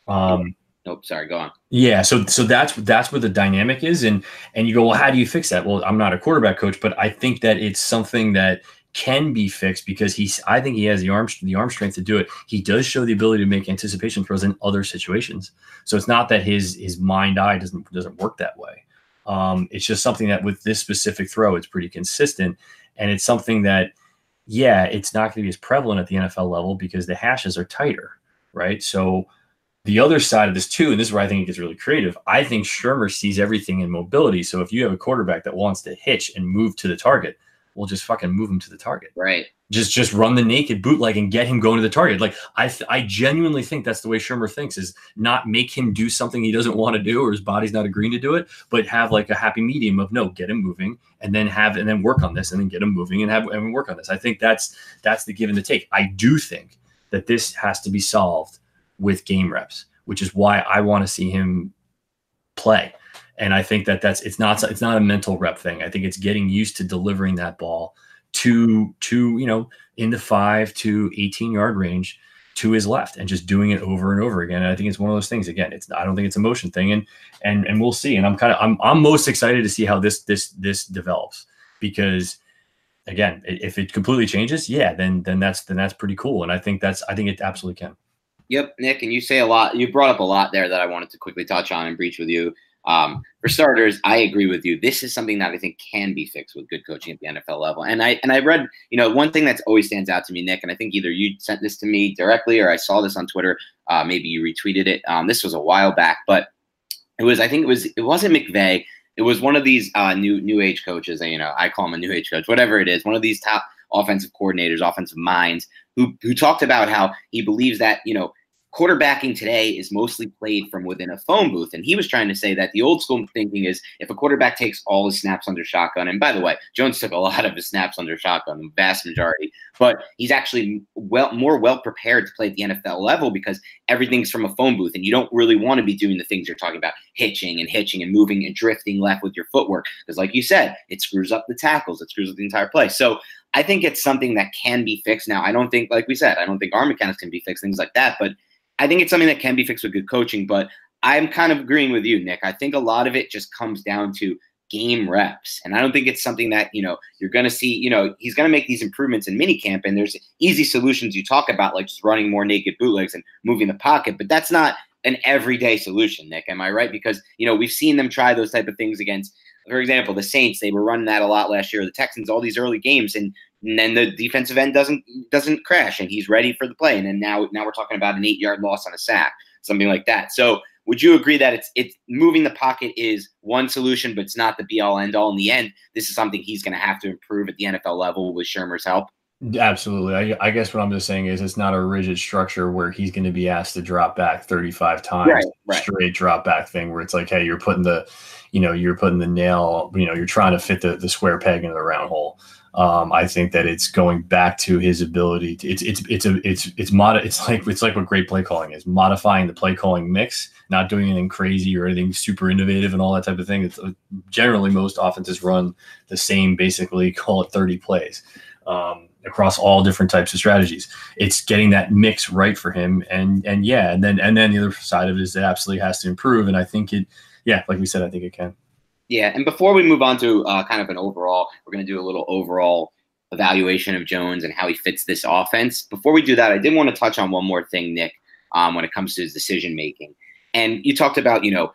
Um, Nope, sorry, go on. Yeah, so so that's that's where the dynamic is, and and you go, well, how do you fix that? Well, I'm not a quarterback coach, but I think that it's something that can be fixed because he's I think he has the arm the arm strength to do it. He does show the ability to make anticipation throws in other situations. So it's not that his his mind eye doesn't doesn't work that way. Um, it's just something that with this specific throw, it's pretty consistent, and it's something that yeah, it's not going to be as prevalent at the NFL level because the hashes are tighter, right? So the other side of this too, and this is where I think it gets really creative. I think Shurmur sees everything in mobility. So if you have a quarterback that wants to hitch and move to the target, we'll just fucking move him to the target. Right. Just just run the naked bootleg and get him going to the target. Like I th- I genuinely think that's the way Shurmur thinks is not make him do something he doesn't want to do or his body's not agreeing to do it, but have like a happy medium of no, get him moving and then have and then work on this and then get him moving and have and work on this. I think that's that's the give and the take. I do think that this has to be solved with game reps which is why I want to see him play. And I think that that's it's not it's not a mental rep thing. I think it's getting used to delivering that ball to to you know in the five to 18 yard range to his left and just doing it over and over again. And I think it's one of those things. Again, it's I don't think it's a motion thing, and and and we'll see. And I'm kind of I'm I'm most excited to see how this this this develops because again, if it completely changes, yeah, then then that's then that's pretty cool. And I think that's I think it absolutely can. Yep, Nick, and you say a lot. You brought up a lot there that I wanted to quickly touch on and breach with you. Um, for starters, I agree with you. This is something that I think can be fixed with good coaching at the NFL level. And I and I read, you know, one thing that's always stands out to me, Nick, and I think either you sent this to me directly or I saw this on Twitter. Uh, maybe you retweeted it. Um, this was a while back, but it was. I think it was. It wasn't McVay. It was one of these uh, new new age coaches. You know, I call him a new age coach, whatever it is. One of these top offensive coordinators, offensive minds, who who talked about how he believes that you know quarterbacking today is mostly played from within a phone booth. And he was trying to say that the old school thinking is if a quarterback takes all his snaps under shotgun, and by the way, Jones took a lot of his snaps under shotgun, the vast majority, but he's actually well more well prepared to play at the NFL level because everything's from a phone booth, and you don't really want to be doing the things you're talking about, hitching and hitching and moving and drifting left with your footwork. Because like you said, it screws up the tackles, it screws up the entire play. So I think it's something that can be fixed. Now, I don't think, like we said, I don't think arm mechanics can be fixed, things like that, but I think it's something that can be fixed with good coaching, but I'm kind of agreeing with you, Nick. I think a lot of it just comes down to game reps. And I don't think it's something that, you know, you're going to see, you know, he's going to make these improvements in minicamp and there's easy solutions you talk about, like just running more naked bootlegs and moving the pocket, but that's not an everyday solution, Nick. Am I right? Because, you know, we've seen them try those type of things against, for example, the Saints, they were running that a lot last year, the Texans, all these early games. And and then the defensive end doesn't doesn't crash and he's ready for the play and then now now we're talking about an eight yard loss on a sack something like that so would you agree that it's it's moving the pocket is one solution but it's not the be all end all in the end this is something he's going to have to improve at the nfl level with Shurmur's help Absolutely. I, I, guess what I'm just saying is it's not a rigid structure where he's going to be asked to drop back 35 times, right, right. straight drop back thing where it's like, hey, you're putting the, you know, you're putting the nail, you know, you're trying to fit the, the square peg into the round hole. Um, I think that it's going back to his ability. To, it's it's it's a it's it's mod. It's like it's like what great play calling is modifying the play calling mix, not doing anything crazy or anything super innovative and all that type of thing. It's uh, generally most offenses run the same, basically call it thirty plays um, across all different types of strategies. It's getting that mix right for him, and and yeah, and then and then the other side of it is it absolutely has to improve, and I think it, yeah, like we said, I think it can. Yeah, and before we move on to uh, kind of an overall, we're going to do a little overall evaluation of Jones and how he fits this offense. Before we do that, I did want to touch on one more thing, Nick, um, when it comes to his decision making. And you talked about, you know,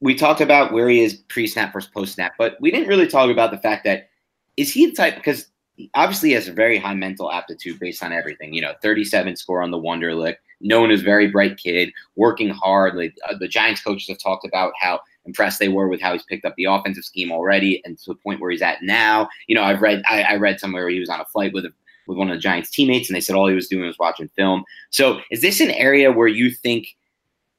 we talked about where he is pre-snap versus post-snap, but we didn't really talk about the fact that is he the type because obviously he has a very high mental aptitude based on everything. You know, 37 score on the Wonderlic, known as very bright kid, working hard. Like uh, the Giants coaches have talked about how impressed they were with how he's picked up the offensive scheme already and to the point where he's at now. You know, I've read I, I read somewhere he was on a flight with a, with one of the Giants teammates and they said all he was doing was watching film. So is this an area where you think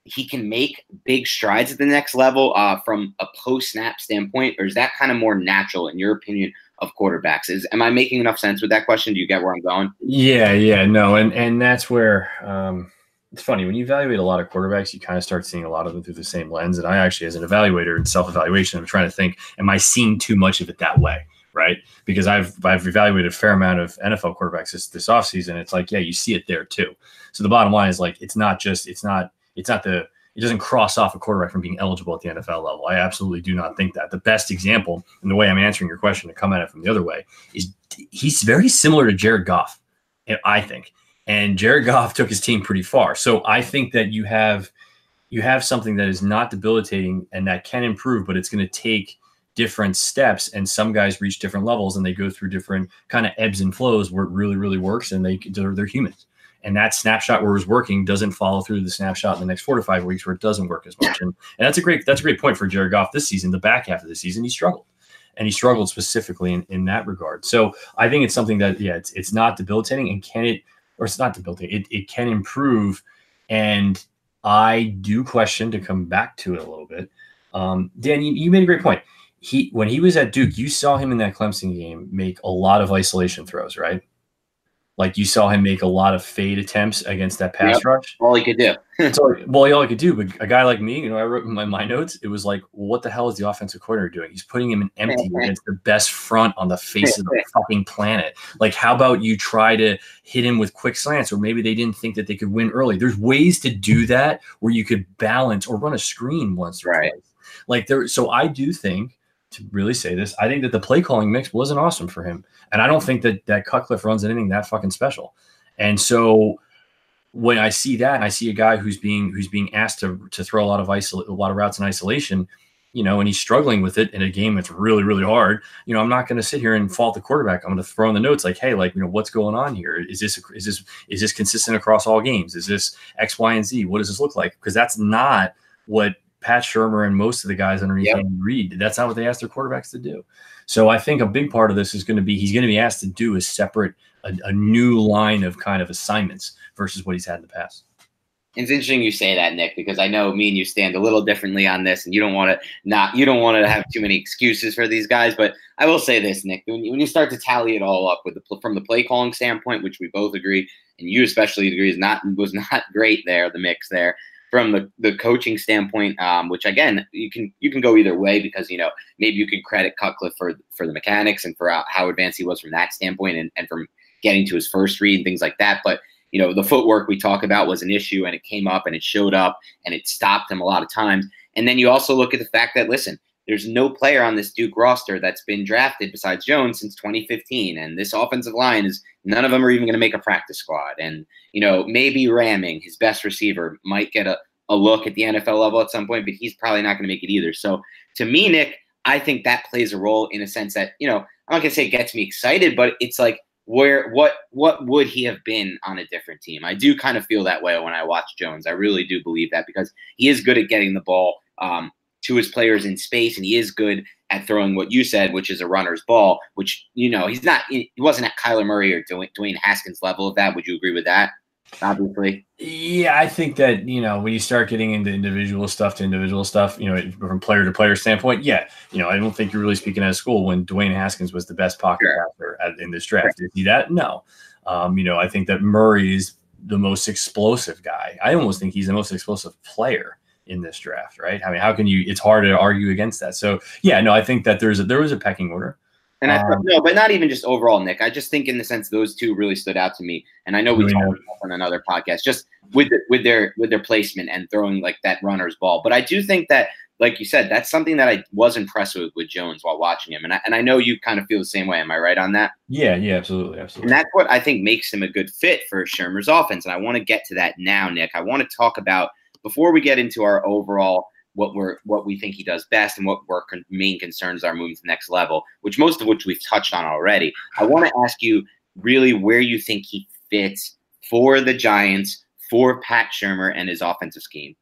he can make big strides at the next level uh, from a post snap standpoint, or is that kind of more natural in your opinion of quarterbacks? Is am I making enough sense with that question? Do you get where I'm going? Yeah, yeah, no, and and that's where um, it's funny when you evaluate a lot of quarterbacks, you kind of start seeing a lot of them through the same lens. And I actually, as an evaluator and self evaluation, I'm trying to think, am I seeing too much of it that way? Right. Because I've I've evaluated a fair amount of NFL quarterbacks this, this offseason. It's like, yeah, you see it there too. So the bottom line is like it's not just it's not it's not the It doesn't cross off a quarterback from being eligible at the NFL level. I absolutely do not think that. The best example, and the way I'm answering your question to come at it from the other way, is he's very similar to Jared Goff, I think. And Jared Goff took his team pretty far. So I think that you have you have something that is not debilitating and that can improve, but it's going to take different steps and some guys reach different levels and they go through different kind of ebbs and flows where it really really works and they they're, they're humans. And that snapshot where it was working doesn't follow through the snapshot in the next four to five weeks where it doesn't work as much. And, and that's a great that's a great point for Jared Goff this season the back half of the season he struggled. And he struggled specifically in, in that regard. So I think it's something that yeah it's, it's not debilitating and can it or it's not debilitating it, it can improve. And I do question to come back to it a little bit. Um, Dan you, you made a great point. He when he was at Duke, you saw him in that Clemson game make a lot of isolation throws, right? Like you saw him make a lot of fade attempts against that pass yep. rush. All he could do. so, well, all he could do. But a guy like me, you know, I wrote in my, my notes, it was like, well, what the hell is the offensive coordinator doing? He's putting him in empty against the best front on the face of the fucking planet. Like, how about you try to hit him with quick slants, or maybe they didn't think that they could win early. There's ways to do that where you could balance or run a screen once or right. twice. Like there, so I do think to really say this. I think that the play calling mix wasn't awesome for him, and I don't think that that Cutcliffe runs anything that fucking special. And so when I see that, and I see a guy who's being who's being asked to to throw a lot of isol- a lot of routes in isolation, you know, and he's struggling with it in a game that's really really hard. You know, I'm not going to sit here and fault the quarterback. I'm going to throw in the notes like, hey, like you know, what's going on here? Is this is this is this consistent across all games? Is this X, Y, and Z? What does this look like? Because that's not what Pat Shurmur and most of the guys underneath yep. Andy Reid. That's not what they ask their quarterbacks to do. So I think a big part of this is going to be he's going to be asked to do a separate, a, a new line of kind of assignments versus what he's had in the past. It's interesting you say that, Nick, because I know me and you stand a little differently on this, and you don't want to not you don't want to have too many excuses for these guys. But I will say this, Nick, when you, when you start to tally it all up with the from the play calling standpoint, which we both agree, and you especially agree is not was not great there, the mix there from the, the coaching standpoint, um, which again you can you can go either way because you know maybe you can credit Cutcliffe for for the mechanics and for how advanced he was from that standpoint and, and from getting to his first read and things like that. But you know the footwork we talk about was an issue and it came up and it showed up and it stopped him a lot of times. And then you also look at the fact that listen, there's no player on this Duke roster that's been drafted besides Jones since 2015. And this offensive line is none of them are even going to make a practice squad. And, you know, maybe Rahming his best receiver, might get a, a look at the NFL level at some point, but he's probably not going to make it either. So to me, Nick, I think that plays a role in a sense that, you know, I'm not going to say it gets me excited, but it's like, where what what would he have been on a different team? I do kind of feel that way when I watch Jones. I really do believe that because he is good at getting the ball. Um, to his players in space, and he is good at throwing what you said, which is a runner's ball. Which you know he's not. He wasn't at Kyler Murray or Dwayne Haskins level of that. Would you agree with that? Obviously. Yeah, I think that you know when you start getting into individual stuff to individual stuff, you know, from player to player standpoint, yeah, you know, I don't think you're really speaking out of school when Dwayne Haskins was the best pocket sure. passer at, in this draft. Sure. Is he that? No. Um, you know, I think that Murray is the most explosive guy. I almost think he's the most explosive player in this draft, right? I mean, how can you? It's hard to argue against that. So yeah, no, I think that there's a, there was a pecking order. And I um, no, but not even just overall, Nick. I just think in the sense those two really stood out to me. And I know we talked on another podcast just with the, with their with their placement and throwing like that runner's ball. But I do think that, like you said, that's something that I was impressed with with Jones while watching him. And I, and I know you kind of feel the same way. Am I right on that? Yeah, yeah, absolutely, absolutely. And that's what I think makes him a good fit for Shurmur's offense. And I want to get to that now, Nick. I want to talk about before we get into our overall what we're what we think he does best and what our main concerns are moving to the next level, which most of which we've touched on already. I want to ask you really where you think he fits for the Giants, for Pat Shurmur and his offensive scheme.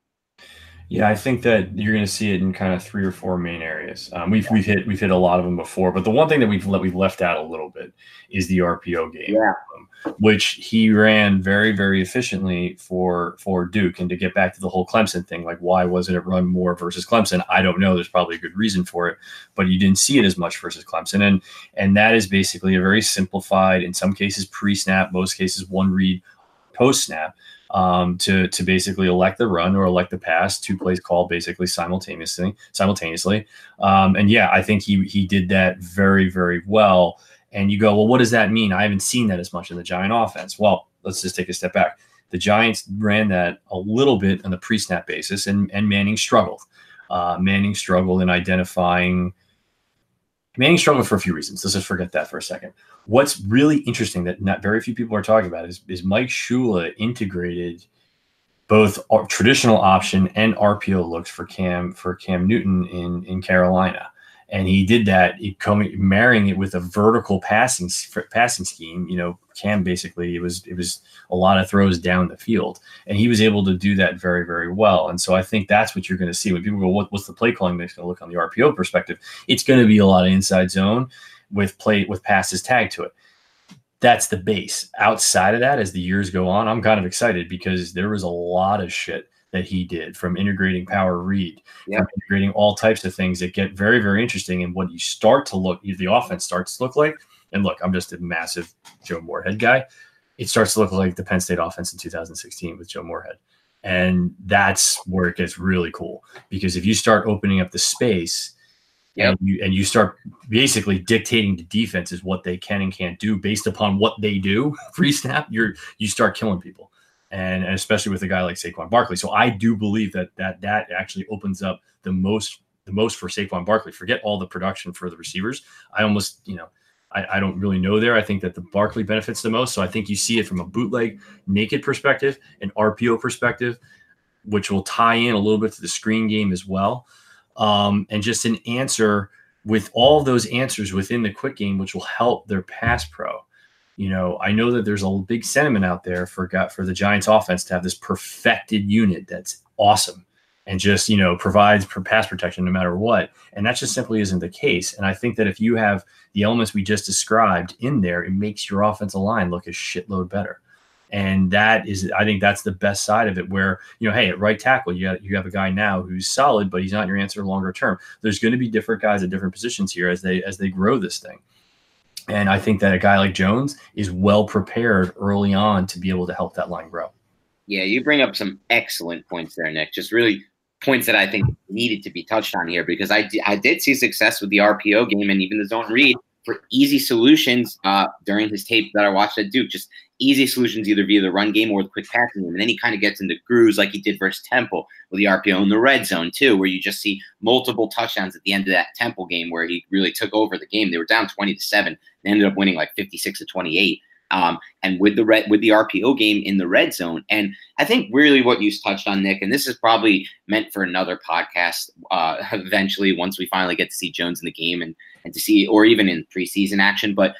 Yeah, I think that you're going to see it in kind of three or four main areas. Um, we've we've hit we've hit a lot of them before, but the one thing that we've let we've left out a little bit is the RPO game. Yeah. Um, which he ran very, very efficiently for for Duke. And to get back to the whole Clemson thing, like why wasn't it run more versus Clemson? I don't know. There's probably a good reason for it, but you didn't see it as much versus Clemson. And and that is basically a very simplified, in some cases pre-snap, most cases one read post-snap. Um, to to basically elect the run or elect the pass, two plays called basically simultaneously. Simultaneously, um, and yeah, I think he he did that very very well. And you go, well, what does that mean? I haven't seen that as much in the Giant offense. Well, let's just take a step back. The Giants ran that a little bit on the pre snap basis, and, and Manning struggled. Uh, Manning struggled in identifying. Manning struggled for a few reasons. Let's just forget that for a second. What's really interesting that not very few people are talking about is, is Mike Shula integrated both traditional option and RPO looks for Cam for Cam Newton in in Carolina and he did that he coming marrying it with a vertical passing passing scheme you know cam basically it was it was a lot of throws down the field. And he was able to do that very very well. And so i think that's what you're going to see. When people go what, what's the play calling mix going to look on the rpo perspective it's going to be a lot of inside zone with play with passes tagged to it. That's the base. Outside of that as the years go on i'm kind of excited because there was a lot of shit that he did from integrating power read, yeah. integrating all types of things that get very, very interesting. And what you start to look, the offense starts to look like, and look, I'm just a massive Joe Moorhead guy. It starts to look like the Penn State offense in 2016 with Joe Moorhead. And that's where it gets really cool because if you start opening up the space yep. and, you, and you start basically dictating to defenses what they can and can't do based upon what they do pre snap, you're you start killing people and, and especially with a guy like Saquon Barkley. So I do believe that that that actually opens up the most the most for Saquon Barkley. Forget all the production for the receivers. I almost you know. I, I don't really know there. I think that the Barkley benefits the most. So I think you see it from a bootleg naked perspective, an RPO perspective, which will tie in a little bit to the screen game as well. Um, and just an answer with all those answers within the quick game, which will help their pass pro you know, I know that there's a big sentiment out there for got for the Giants offense to have this perfected unit that's awesome and just, you know, provides pass protection no matter what. And that just simply isn't the case. And I think that if you have the elements we just described in there, it makes your offensive line look a shitload better. And that is, I think that's the best side of it. Where you know, hey, at right tackle, you got, you have a guy now who's solid, but he's not your answer longer term. There's going to be different guys at different positions here as they as they grow this thing. And I think that a guy like Jones is well prepared early on to be able to help that line grow. Yeah, you bring up some excellent points there, Nick. Just really points that I think needed to be touched on here because I, I did see success with the RPO game and even the zone read for easy solutions uh, during his tape that I watched at Duke. Just easy solutions either via the run game or the quick passing game. And then he kind of gets into grooves like he did versus Temple with the RPO in the red zone, too, where you just see multiple touchdowns at the end of that Temple game where he really took over the game. They were down 20 to 7. They ended up winning like 56 to 28. Um, and with the red with the RPO game in the red zone. And I think really what you touched on, Nick, and this is probably meant for another podcast uh, eventually once we finally get to see Jones in the game and and to see or even in preseason action. But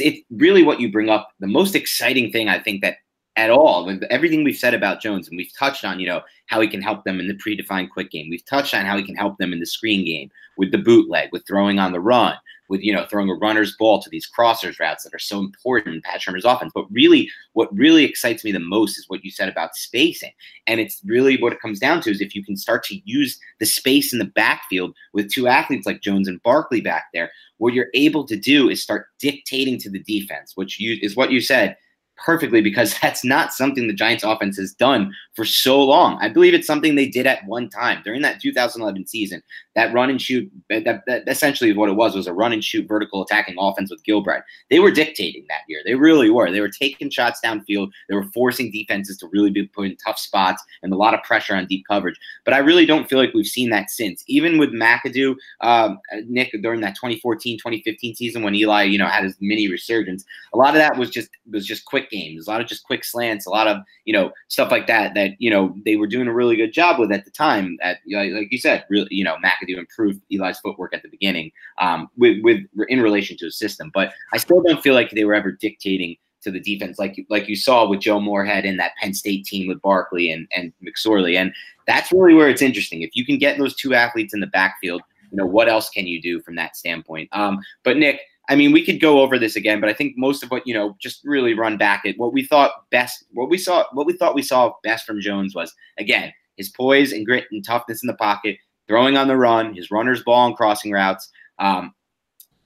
it's really what you bring up. The most exciting thing I think that at all everything we've said about Jones, and we've touched on, you know, how he can help them in the predefined quick game. We've touched on how he can help them in the screen game with the bootleg, with throwing on the run, with you know throwing a runner's ball to these crossers routes that are so important in Pat Shurmur's offense. But really, what really excites me the most is what you said about spacing, and it's really what it comes down to is if you can start to use the space in the backfield with two athletes like Jones and Barkley back there. What you're able to do is start dictating to the defense, which you, is what you said perfectly because that's not something the Giants offense has done for so long. I believe it's something they did at one time during that 2011 season. That run and shoot, that, that essentially what it was was a run and shoot vertical attacking offense with Gilbride. They were dictating that year. They really were. They were taking shots downfield. They were forcing defenses to really be put in tough spots and a lot of pressure on deep coverage. But I really don't feel like we've seen that since. Even with McAdoo, um, Nick, during that 2014, 2015 season when Eli, you know, had his mini resurgence, a lot of that was just was just quick games, a lot of just quick slants, a lot of you know stuff like that that you know they were doing a really good job with at the time. At like you said, really, you know, McAdoo improved Eli's footwork at the beginning um, with with in relation to his system, but I still don't feel like they were ever dictating to the defense like like you saw with Joe Moorhead in that Penn State team with Barkley and and McSorley, and that's really where it's interesting. If you can get those two athletes in the backfield, you know what else can you do from that standpoint? Um, but Nick I mean, we could go over this again, but I think most of what you know, just really run back at what we thought best, what we saw, what we thought we saw best from Jones was again his poise and grit and toughness in the pocket, throwing on the run, his runner's ball and crossing routes, um,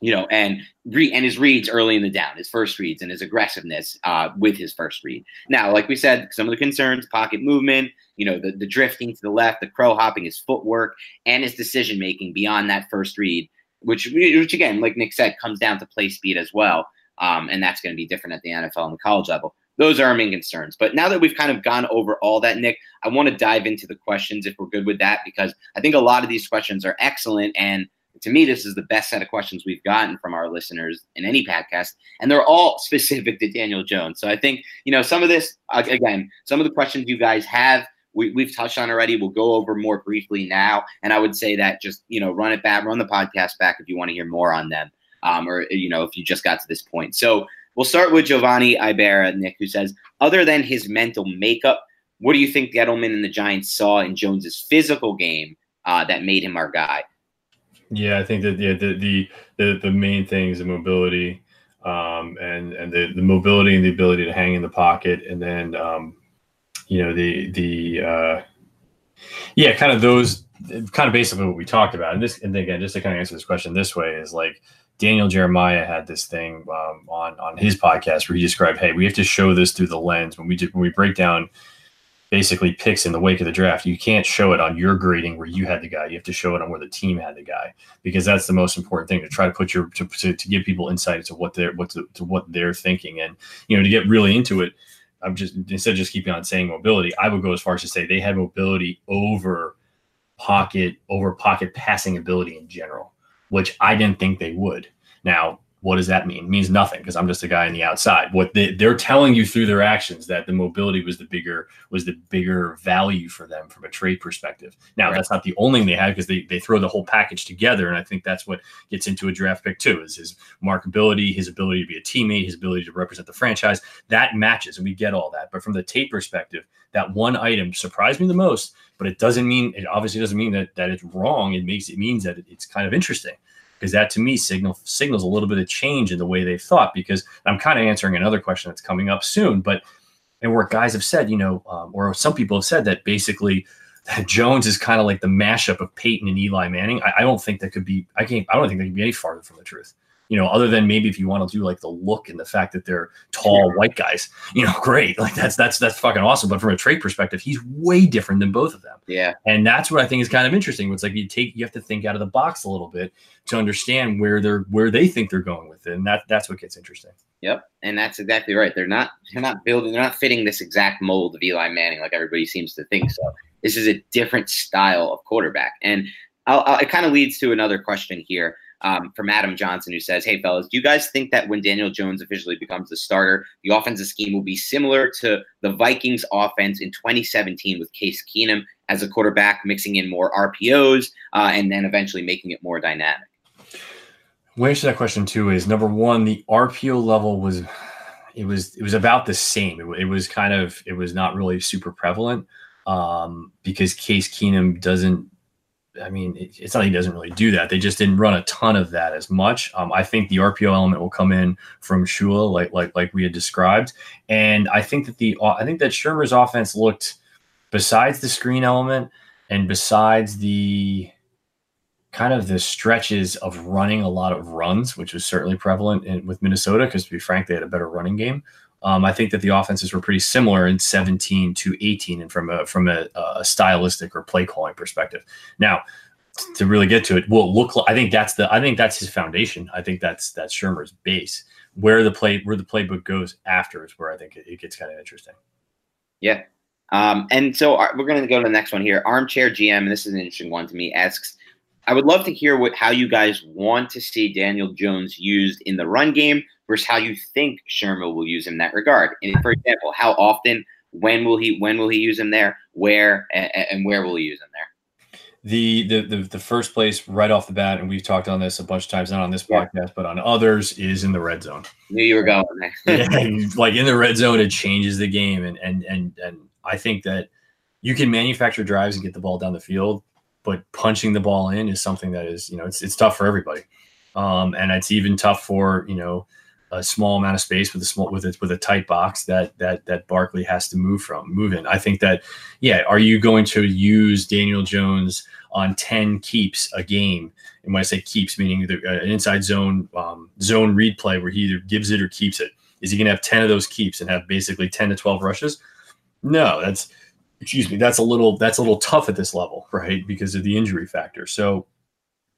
you know, and re- and his reads early in the down, his first reads and his aggressiveness uh, with his first read. Now, like we said, some of the concerns, pocket movement, you know, the the drifting to the left, the crow hopping, his footwork, and his decision making beyond that first read which which again, like Nick said, comes down to play speed as well. Um, and that's going to be different at the NFL and the college level. Those are our main concerns. But now that we've kind of gone over all that, Nick, I want to dive into the questions if we're good with that, because I think a lot of these questions are excellent. And to me, this is the best set of questions we've gotten from our listeners in any podcast. And they're all specific to Daniel Jones. So I think, you know, some of this, again, some of the questions you guys have, we, we've touched on already. We'll go over more briefly now. And I would say that just, you know, run it back, run the podcast back if you want to hear more on them. Um, or, you know, if you just got to this point. So We'll start with Giovanni Ibera, Nick, who says, other than his mental makeup, what do you think Gettleman and the Giants saw in Jones's physical game uh, that made him our guy? Yeah, I think that yeah, the the the, the main thing is the mobility, um, and and the, the mobility and the ability to hang in the pocket, and then um, you know the the uh, yeah, kind of those kind of basically what we talked about. And this and again, just to kind of answer this question this way is like Daniel Jeremiah had this thing um, on on his podcast where he described, "Hey, we have to show this through the lens when we do, when we break down basically picks in the wake of the draft. You can't show it on your grading where you had the guy. You have to show it on where the team had the guy because that's the most important thing to try to put your to, to, to give people insight into what they're what to, to what they're thinking and you know to get really into it. I'm just instead of just keeping on saying mobility, I would go as far as to say they had mobility over pocket over pocket passing ability in general which I didn't think they would. Now, what does that mean? It means nothing because I'm just a guy on the outside. What they, they're telling you through their actions that the mobility was the bigger was the bigger value for them from a trade perspective. Now right. that's not the only thing they have because they, they throw the whole package together, and I think that's what gets into a draft pick too is his markability, his ability to be a teammate, his ability to represent the franchise. That matches, and we get all that. But from the tape perspective, that one item surprised me the most. But it doesn't mean it obviously doesn't mean that that it's wrong. It makes it means that it's kind of interesting because that to me signal signals a little bit of change in the way they've thought. Because I'm kind of answering another question that's coming up soon, but and where guys have said, you know, um, or some people have said that basically that Jones is kind of like the mashup of Peyton and Eli Manning. I, I don't think that could be. I can't. I don't think that could be any farther from the truth you know, other than maybe if you want to do like the look and the fact that they're tall white guys, you know, great. Like that's that's that's fucking awesome. But from a trade perspective, he's way different than both of them. Yeah. And that's what I think is kind of interesting. It's like you take you have to think out of the box a little bit to understand where they're where they think they're going with it. And that that's what gets interesting. Yep. And that's exactly right. They're not they're not building they're not fitting this exact mold of Eli Manning like everybody seems to think so. This is a different style of quarterback. And I'll, I'll, it kind of leads to another question here um, from Adam Johnson, who says, Hey, fellas, do you guys think that when Daniel Jones officially becomes the starter, the offensive scheme will be similar to the Vikings offense in 2017 with Case Keenum as a quarterback, mixing in more RPOs uh, and then eventually making it more dynamic? Way to that question too is number one, the RPO level was it was it was about the same. It, it was kind of it was not really super prevalent um, because Case Keenum doesn't I mean, it's not he doesn't really do that. They just didn't run a ton of that as much. Um, I think the RPO element will come in from Shula, like like like we had described, and I think that the I think that Shurmur's offense looked, besides the screen element and besides the kind of the stretches of running a lot of runs, which was certainly prevalent in, with Minnesota, because to be frank, they had a better running game. Um, I think that the offenses were pretty similar in 17 to 18, and from a from a, a stylistic or play calling perspective. Now, to really get to it, will look. Like, I think that's the. I think that's his foundation. I think that's that's Shurmur's base. Where the play where the playbook goes after is where I think it, it gets kind of interesting. Yeah, um, and so our, uh, we're going to go to the next one here. Armchair GM, and this is an interesting one to me. Asks, I would love to hear what how you guys want to see Daniel Jones used in the run game versus how you think Shurmur will use him in that regard. And for example, how often, when will he when will he use him there, where and, and where will he use him there? The, the, the the first place right off the bat, and we've talked on this a bunch of times, not on this yeah. podcast, but on others, is in the red zone. Knew you were going there. yeah, like in the red zone, it changes the game, and and and and I think that you can manufacture drives and get the ball down the field, but punching the ball in is something that is you know it's it's tough for everybody, um, and it's even tough for you know a small amount of space with a small with it with a tight box that that that Barkley has to move from move in. I think that yeah, are you going to use Daniel Jones on ten keeps a game? And when I say keeps, meaning the, uh, an inside zone um, zone read play where he either gives it or keeps it. Is he going to have ten of those keeps and have basically ten to twelve rushes? No, that's excuse me, that's a little that's a little tough at this level, right? Because of the injury factor. So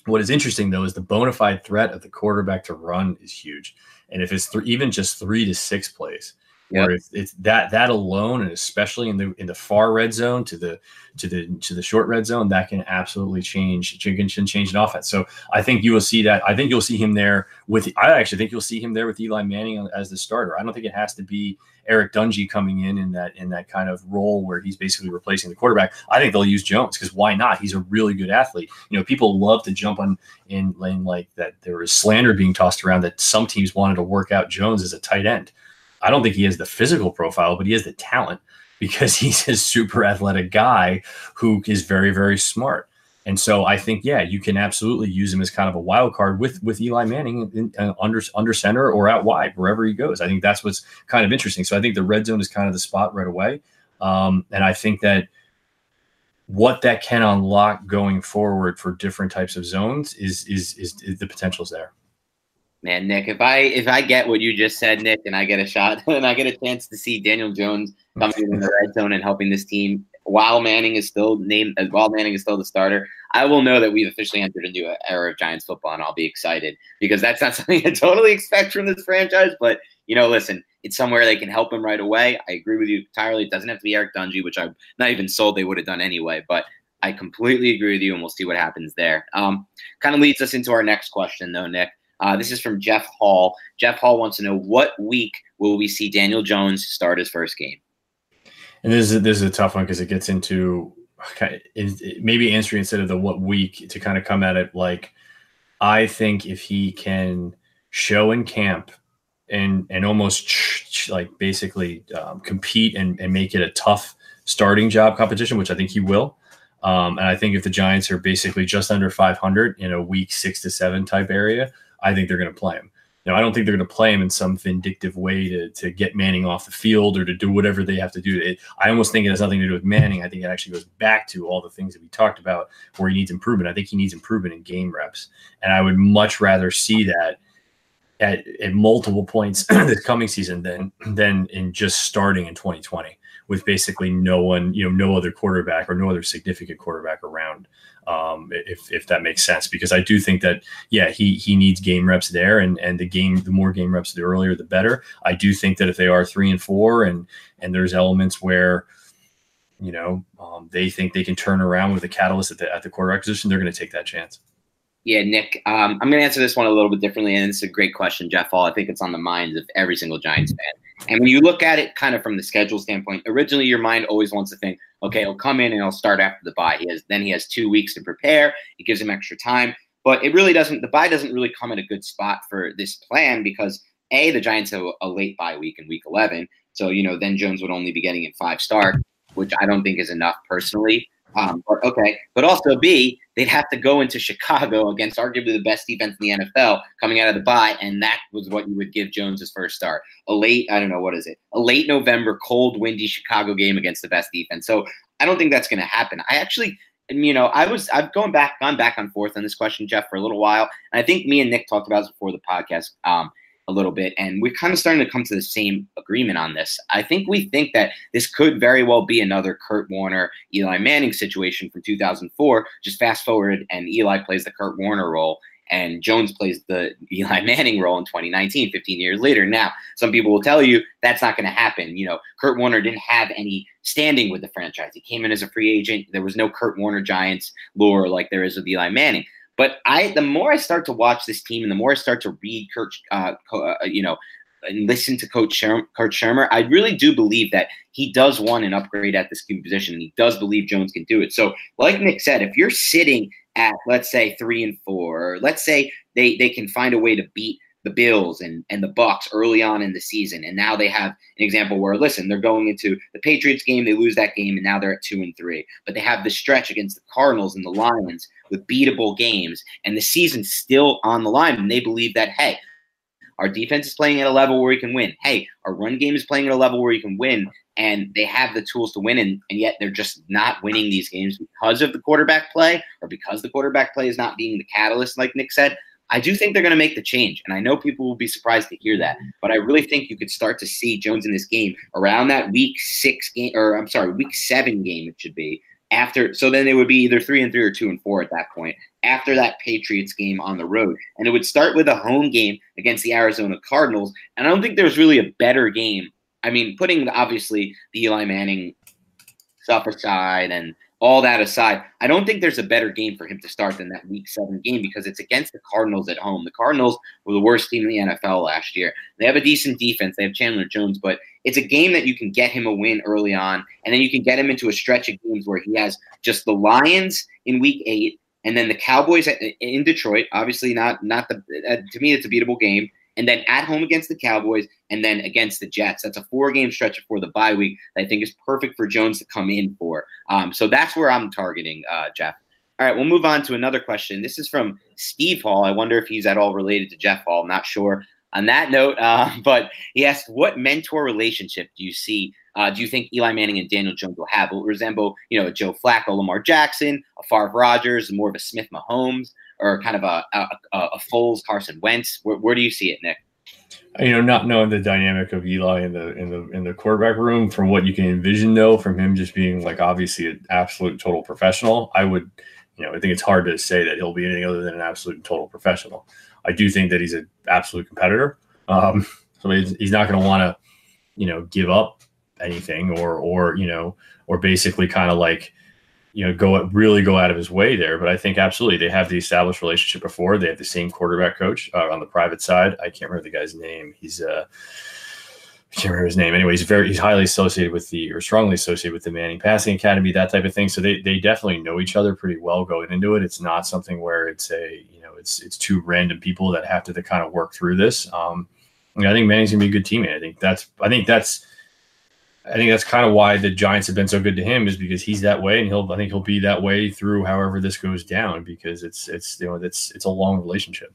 what is interesting though is the bona fide threat of the quarterback to run is huge. And if it's th- even just three to six plays, Yep. Or if it's that that alone, and especially in the in the far red zone to the to the to the short red zone, that can absolutely change can change an offense. So I think you will see that. I think you'll see him there with. I actually think you'll see him there with Eli Manning as the starter. I don't think it has to be Eric Dungey coming in in that in that kind of role where he's basically replacing the quarterback. I think they'll use Jones because why not? He's a really good athlete. You know, people love to jump on in lane like that. There was slander being tossed around that some teams wanted to work out Jones as a tight end. I don't think he has the physical profile, but he has the talent because he's a super athletic guy who is very, very smart. And so I think, yeah, you can absolutely use him as kind of a wild card with with Eli Manning in, uh, under under center or out wide wherever he goes. I think that's what's kind of interesting. So I think the red zone is kind of the spot right away, um, and I think that what that can unlock going forward for different types of zones is is is, is the potential's there man, Nick, if I if I get what you just said, Nick, and I get a shot and I get a chance to see Daniel Jones coming in the red zone and helping this team while Manning is still named while Manning is still the starter, I will know that we've officially entered a new era of Giants football, and I'll be excited because that's not something I totally expect from this franchise. But you know, listen, it's somewhere they can help him right away. I agree with you entirely. It doesn't have to be Eric Dungey, which I'm not even sold they would have done anyway. But I completely agree with you, and we'll see what happens there. Um, kind of leads us into our next question, though, Nick. Uh, this is from Jeff Hall. Jeff Hall wants to know what week will we see Daniel Jones start his first game? And this is this is a tough one because it gets into maybe answering instead of the what week to kind of come at it like I think if he can show in camp and and almost like basically um, compete and, and make it a tough starting job competition, which I think he will. Um, and I think if the Giants are basically just under 500 in a week six to seven type area, I think they're going to play him. Now, I don't think they're going to play him in some vindictive way to, to get Manning off the field or to do whatever they have to do. It, I almost think it has nothing to do with Manning. I think it actually goes back to all the things that we talked about where he needs improvement. I think he needs improvement in game reps. And I would much rather see that at, at multiple points this coming season than, than in just starting in 2020 with basically no one, you know, no other quarterback or no other significant quarterback around um, if if that makes sense. Because I do think that yeah, he he needs game reps there, and and the game the more game reps the earlier the better. I do think that if they are three and four, and and there's elements where you know um, they think they can turn around with a catalyst at the at the quarterback position, they're going to take that chance. Yeah, Nick, um, I'm going to answer this one a little bit differently, and it's a great question, Jeff Hall. I think it's on the minds of every single Giants fan. And when you look at it kind of from the schedule standpoint, originally your mind always wants to think, okay, he'll come in and he'll start after the bye. He has then he has two weeks to prepare. It gives him extra time, but it really doesn't. The bye doesn't really come at a good spot for this plan because a the Giants have a late bye week in Week 11, so you know then Jones would only be getting in five start, which I don't think is enough personally. Um, but okay, but also B, they'd have to go into Chicago against arguably the best defense in the NFL coming out of the bye, and that was what you would give Jones his first start. A late, I don't know what is it, a late November, cold, windy Chicago game against the best defense. So I don't think that's going to happen. I actually, you know, I was I've gone back, gone back and forth on this question, Jeff, for a little while, and I think me and Nick talked about this before the podcast. Um, a little bit, and we're kind of starting to come to the same agreement on this. I think we think that this could very well be another Kurt Warner, Eli Manning situation from 2004. Just fast forward, and Eli plays the Kurt Warner role, and Jones plays the Eli Manning role in 2019, 15 years later. Now, some people will tell you that's not going to happen. You know, Kurt Warner didn't have any standing with the franchise. He came in as a free agent. There was no Kurt Warner Giants lore like there is with Eli Manning. But I, the more I start to watch this team, and the more I start to read Kurt, uh, uh, you know, and listen to Coach Sherm, Kurt Shurmur, I really do believe that he does want an upgrade at this position, and he does believe Jones can do it. So, like Nick said, if you're sitting at let's say three and four, let's say they they can find a way to beat the Bills and, and the Bucs early on in the season. And now they have an example where listen, they're going into the Patriots game, they lose that game, and now they're at two and three. But they have the stretch against the Cardinals and the Lions with beatable games, and the season's still on the line. And they believe that, hey, our defense is playing at a level where we can win. Hey, our run game is playing at a level where you can win, and they have the tools to win, and, and yet they're just not winning these games because of the quarterback play or because the quarterback play is not being the catalyst, like Nick said. I do think they're going to make the change. And I know people will be surprised to hear that. But I really think you could start to see Jones in this game around that week six game, or I'm sorry, week seven game, it should be. After, so then it would be either three and three or two and four at that point after that Patriots game on the road. And it would start with a home game against the Arizona Cardinals. And I don't think there's really a better game I mean, putting obviously the Eli Manning stuff aside and all that aside, I don't think there's a better game for him to start than that week seven game because it's against the Cardinals at home. The Cardinals were the worst team in the NFL last year. They have a decent defense. They have Chandler Jones, but it's a game that you can get him a win early on, and then you can get him into a stretch of games where he has just the Lions in week eight, and then the Cowboys in Detroit. Obviously, not not the uh, to me it's a beatable game and then at home against the Cowboys, and then against the Jets. That's a four game stretch before the bye week that I think is perfect for Jones to come in for. Um, so that's where I'm targeting, uh, Jeff. All right, we'll move on to another question. This is from Steve Hall. I wonder if he's at all related to Jeff Hall. I'm not sure on that note, uh, but he asked, What mentor relationship do you see? Uh, do you think Eli Manning and Daniel Jones will have? Will resemble, you know, Joe Flacco, Lamar Jackson, a Favre Rodgers, more of a Smith Mahomes? or kind of a a, a Foles Carson Wentz? Where, where do you see it, Nick? You know, not knowing the dynamic of Eli in the in the in the quarterback room, from what you can envision, though, from him just being like obviously an absolute total professional, I would, you know, I think it's hard to say that he'll be anything other than an absolute total professional. I do think that he's an absolute competitor, um, so he's, he's not going to want to, you know, give up anything or or you know or basically kind of like you know, go really go out of his way there. But I think absolutely they have the established relationship before. They have the same quarterback coach uh, on the private side. I can't remember the guy's name. He's uh, I can't remember his name. Anyway, he's very he's highly associated with the or strongly associated with the Manning Passing Academy, that type of thing. So they they definitely know each other pretty well going into it. It's not something where it's a you it's it's two random people that have to, to kind of work through this. Um, I think Manning's gonna be a good teammate. I think that's I think that's I think that's kind of why the Giants have been so good to him is because he's that way, and he'll I think he'll be that way through however this goes down because it's it's you know it's it's a long relationship.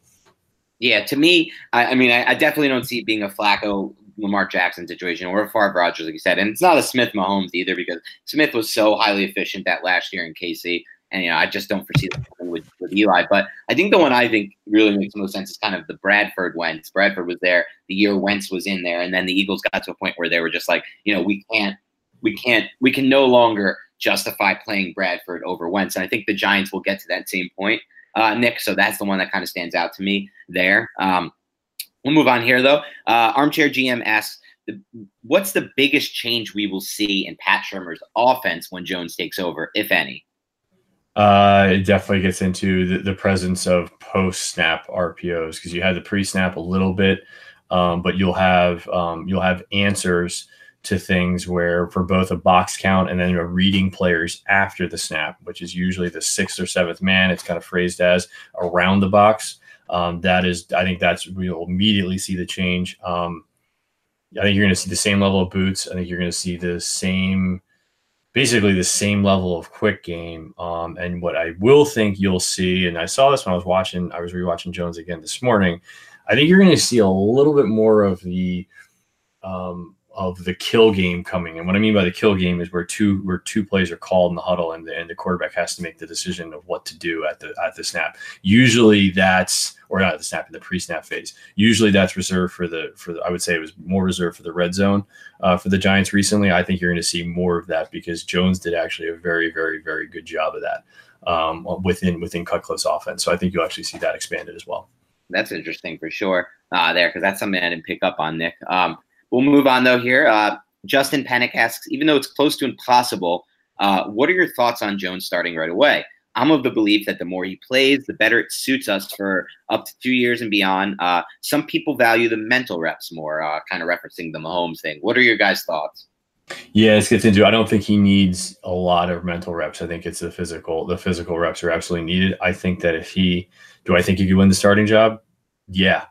Yeah, to me, I, I mean, I, I, definitely don't see it being a Flacco Lamar Jackson situation or a Favre Rodgers, like you said, and it's not a Smith Mahomes either because Smith was so highly efficient that last year in KC. And you know, I just don't foresee that with, with Eli. But I think the one I think really makes most sense is kind of the Bradford Wentz. Bradford was there the year Wentz was in there, and then the Eagles got to a point where they were just like, you know, we can't, we can't, we can no longer justify playing Bradford over Wentz. And I think the Giants will get to that same point, uh, Nick. So that's the one that kind of stands out to me there. Um, we'll move on here though. Uh, Armchair GM asks. What's the biggest change we will see in Pat Shurmur's offense when Jones takes over, if any? Uh, it definitely gets into the, the presence of post snap RPOs because you had the pre snap a little bit, um, but you'll have um, you'll have answers to things where for both a box count and then you're reading players after the snap, which is usually the sixth or seventh man. It's kind of phrased as around the box. Um, that is, I think that's we'll immediately see the change. Um, I think you're going to see the same level of boots. I think you're going to see the same basically the same level of quick game. Um, and what I will think you'll see, and I saw this when I was watching, I was rewatching Jones again this morning. I think you're going to see a little bit more of the um, of the kill game coming. And what I mean by the kill game is where two where two plays are called in the huddle, and the, and the quarterback has to make the decision of what to do at the at the snap. Usually that's or not at the snap in the pre-snap phase. Usually that's reserved for the for the, I would say it was more reserved for the red zone uh, for the Giants recently. I think you're going to see more of that because Jones did actually a very very very good job of that um, within within Cutcliffe's offense. So I think you'll actually see that expanded as well. That's interesting for sure uh, there because that's something I didn't pick up on, Nick. Um, We'll move on though here. Uh, Justin Panic asks, even though it's close to impossible, uh, what are your thoughts on Jones starting right away? I'm of the belief that the more he plays, the better it suits us for up to two years and beyond. Uh, some people value the mental reps more, uh, kind of referencing the Mahomes thing. What are your guys' thoughts? Yeah, this gets into. I don't think he needs a lot of mental reps. I think it's the physical. The physical reps are absolutely needed. I think that if he, do I think he could win the starting job? Yeah,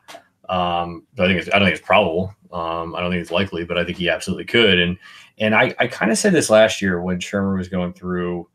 um, I think it's, I don't think it's probable. Um, I don't think it's likely, but I think he absolutely could. And and I, I kind of said this last year when Shurmur was going through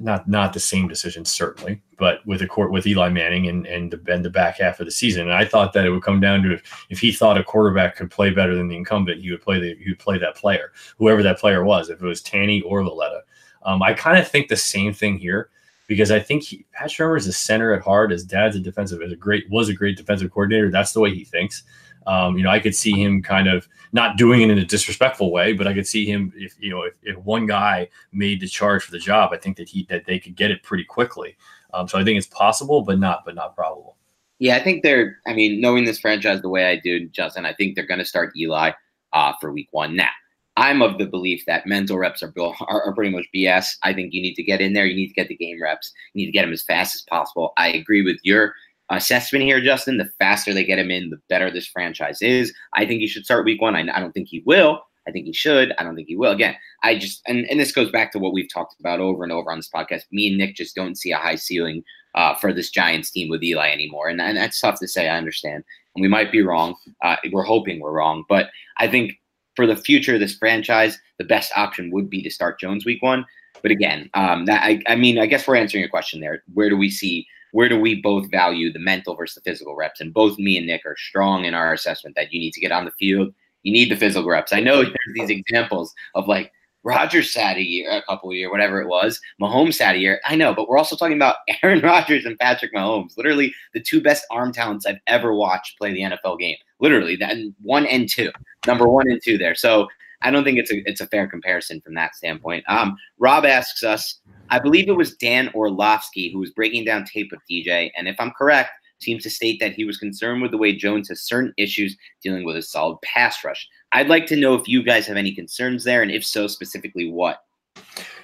not not the same decision certainly, but with a court with Eli Manning and and the, and the back half of the season. And I thought that it would come down to if, if he thought a quarterback could play better than the incumbent, he would play the he would play that player, whoever that player was, if it was Tanney or Lauletta. Um, I kind of think the same thing here because I think he, Pat Shurmur is a center at heart. His dad's a defensive, is a great was a great defensive coordinator. That's the way he thinks. Um, you know, I could see him kind of not doing it in a disrespectful way, but I could see him if you know if, if one guy made the charge for the job, I think that he that they could get it pretty quickly. Um, so I think it's possible, but not but not probable. Yeah, I think they're. I mean, knowing this franchise the way I do, Justin, I think they're going to start Eli. uh, for week one. Now, I'm of the belief that mental reps are, are, are pretty much BS. I think you need to get in there. You need to get the game reps. You need to get them as fast as possible. I agree with your assessment here, Justin. The faster they get him in, the better this franchise is. I think he should start week one. I, I don't think he will. I think he should. I don't think he will. Again, I just and, and this goes back to what we've talked about over and over on this podcast. Me and Nick just don't see a high ceiling uh, for this Giants team with Eli anymore, and, and that's tough to say. I understand, and we might be wrong. Uh, we're hoping we're wrong, but I think for the future of this franchise, the best option would be to start Jones week one. But again, um, that I, I mean, I guess we're answering a question there. Where do we see? Where do we both value the mental versus the physical reps? And both me and Nick are strong in our assessment that you need to get on the field you need the physical reps. I know there's these examples of like Rodgers sat a year, a couple year, whatever it was. Mahomes sat a year. I know, but we're also talking about Aaron Rodgers and Patrick Mahomes, literally the two best arm talents I've ever watched play the NFL game. Literally, that one and two, number one and two there. So I don't think it's a it's a fair comparison from that standpoint. Um, Rob asks us, I believe it was Dan Orlovsky who was breaking down tape of DJ, and if I'm correct, seems to state that he was concerned with the way Jones has certain issues dealing with a solid pass rush. I'd like to know if you guys have any concerns there, and if so, specifically what.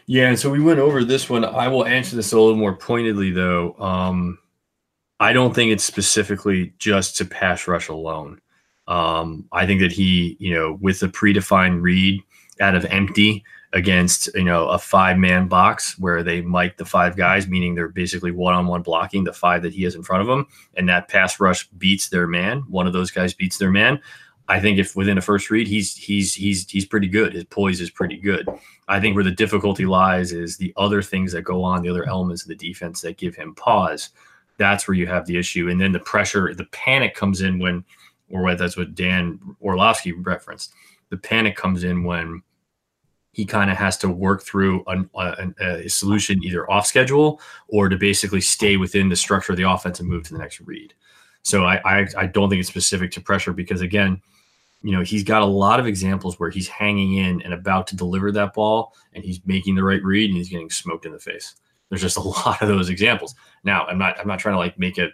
Yeah, and so we went over this one. I will answer this a little more pointedly, though. Um, I don't think it's specifically just to pass rush alone. Um, I think that he, you know, with the predefined read out of empty, against you know a five man box where they mic the five guys, meaning they're basically one on one blocking the five that he has in front of him, and that pass rush beats their man. One of those guys beats their man. I think if within a first read, he's he's he's he's pretty good. His poise is pretty good. I think where the difficulty lies is the other things that go on, the other elements of the defense that give him pause. That's where you have the issue, and then the pressure, the panic comes in when, or that's what Dan Orlovsky referenced. The panic comes in when he kind of has to work through a, uh, a, a, solution either off schedule or to basically stay within the structure of the offense and move to the next read. So I, I, I don't think it's specific to pressure because again, you know, he's got a lot of examples where he's hanging in and about to deliver that ball and he's making the right read and he's getting smoked in the face. There's just a lot of those examples. Now, I'm not I'm not trying to like make it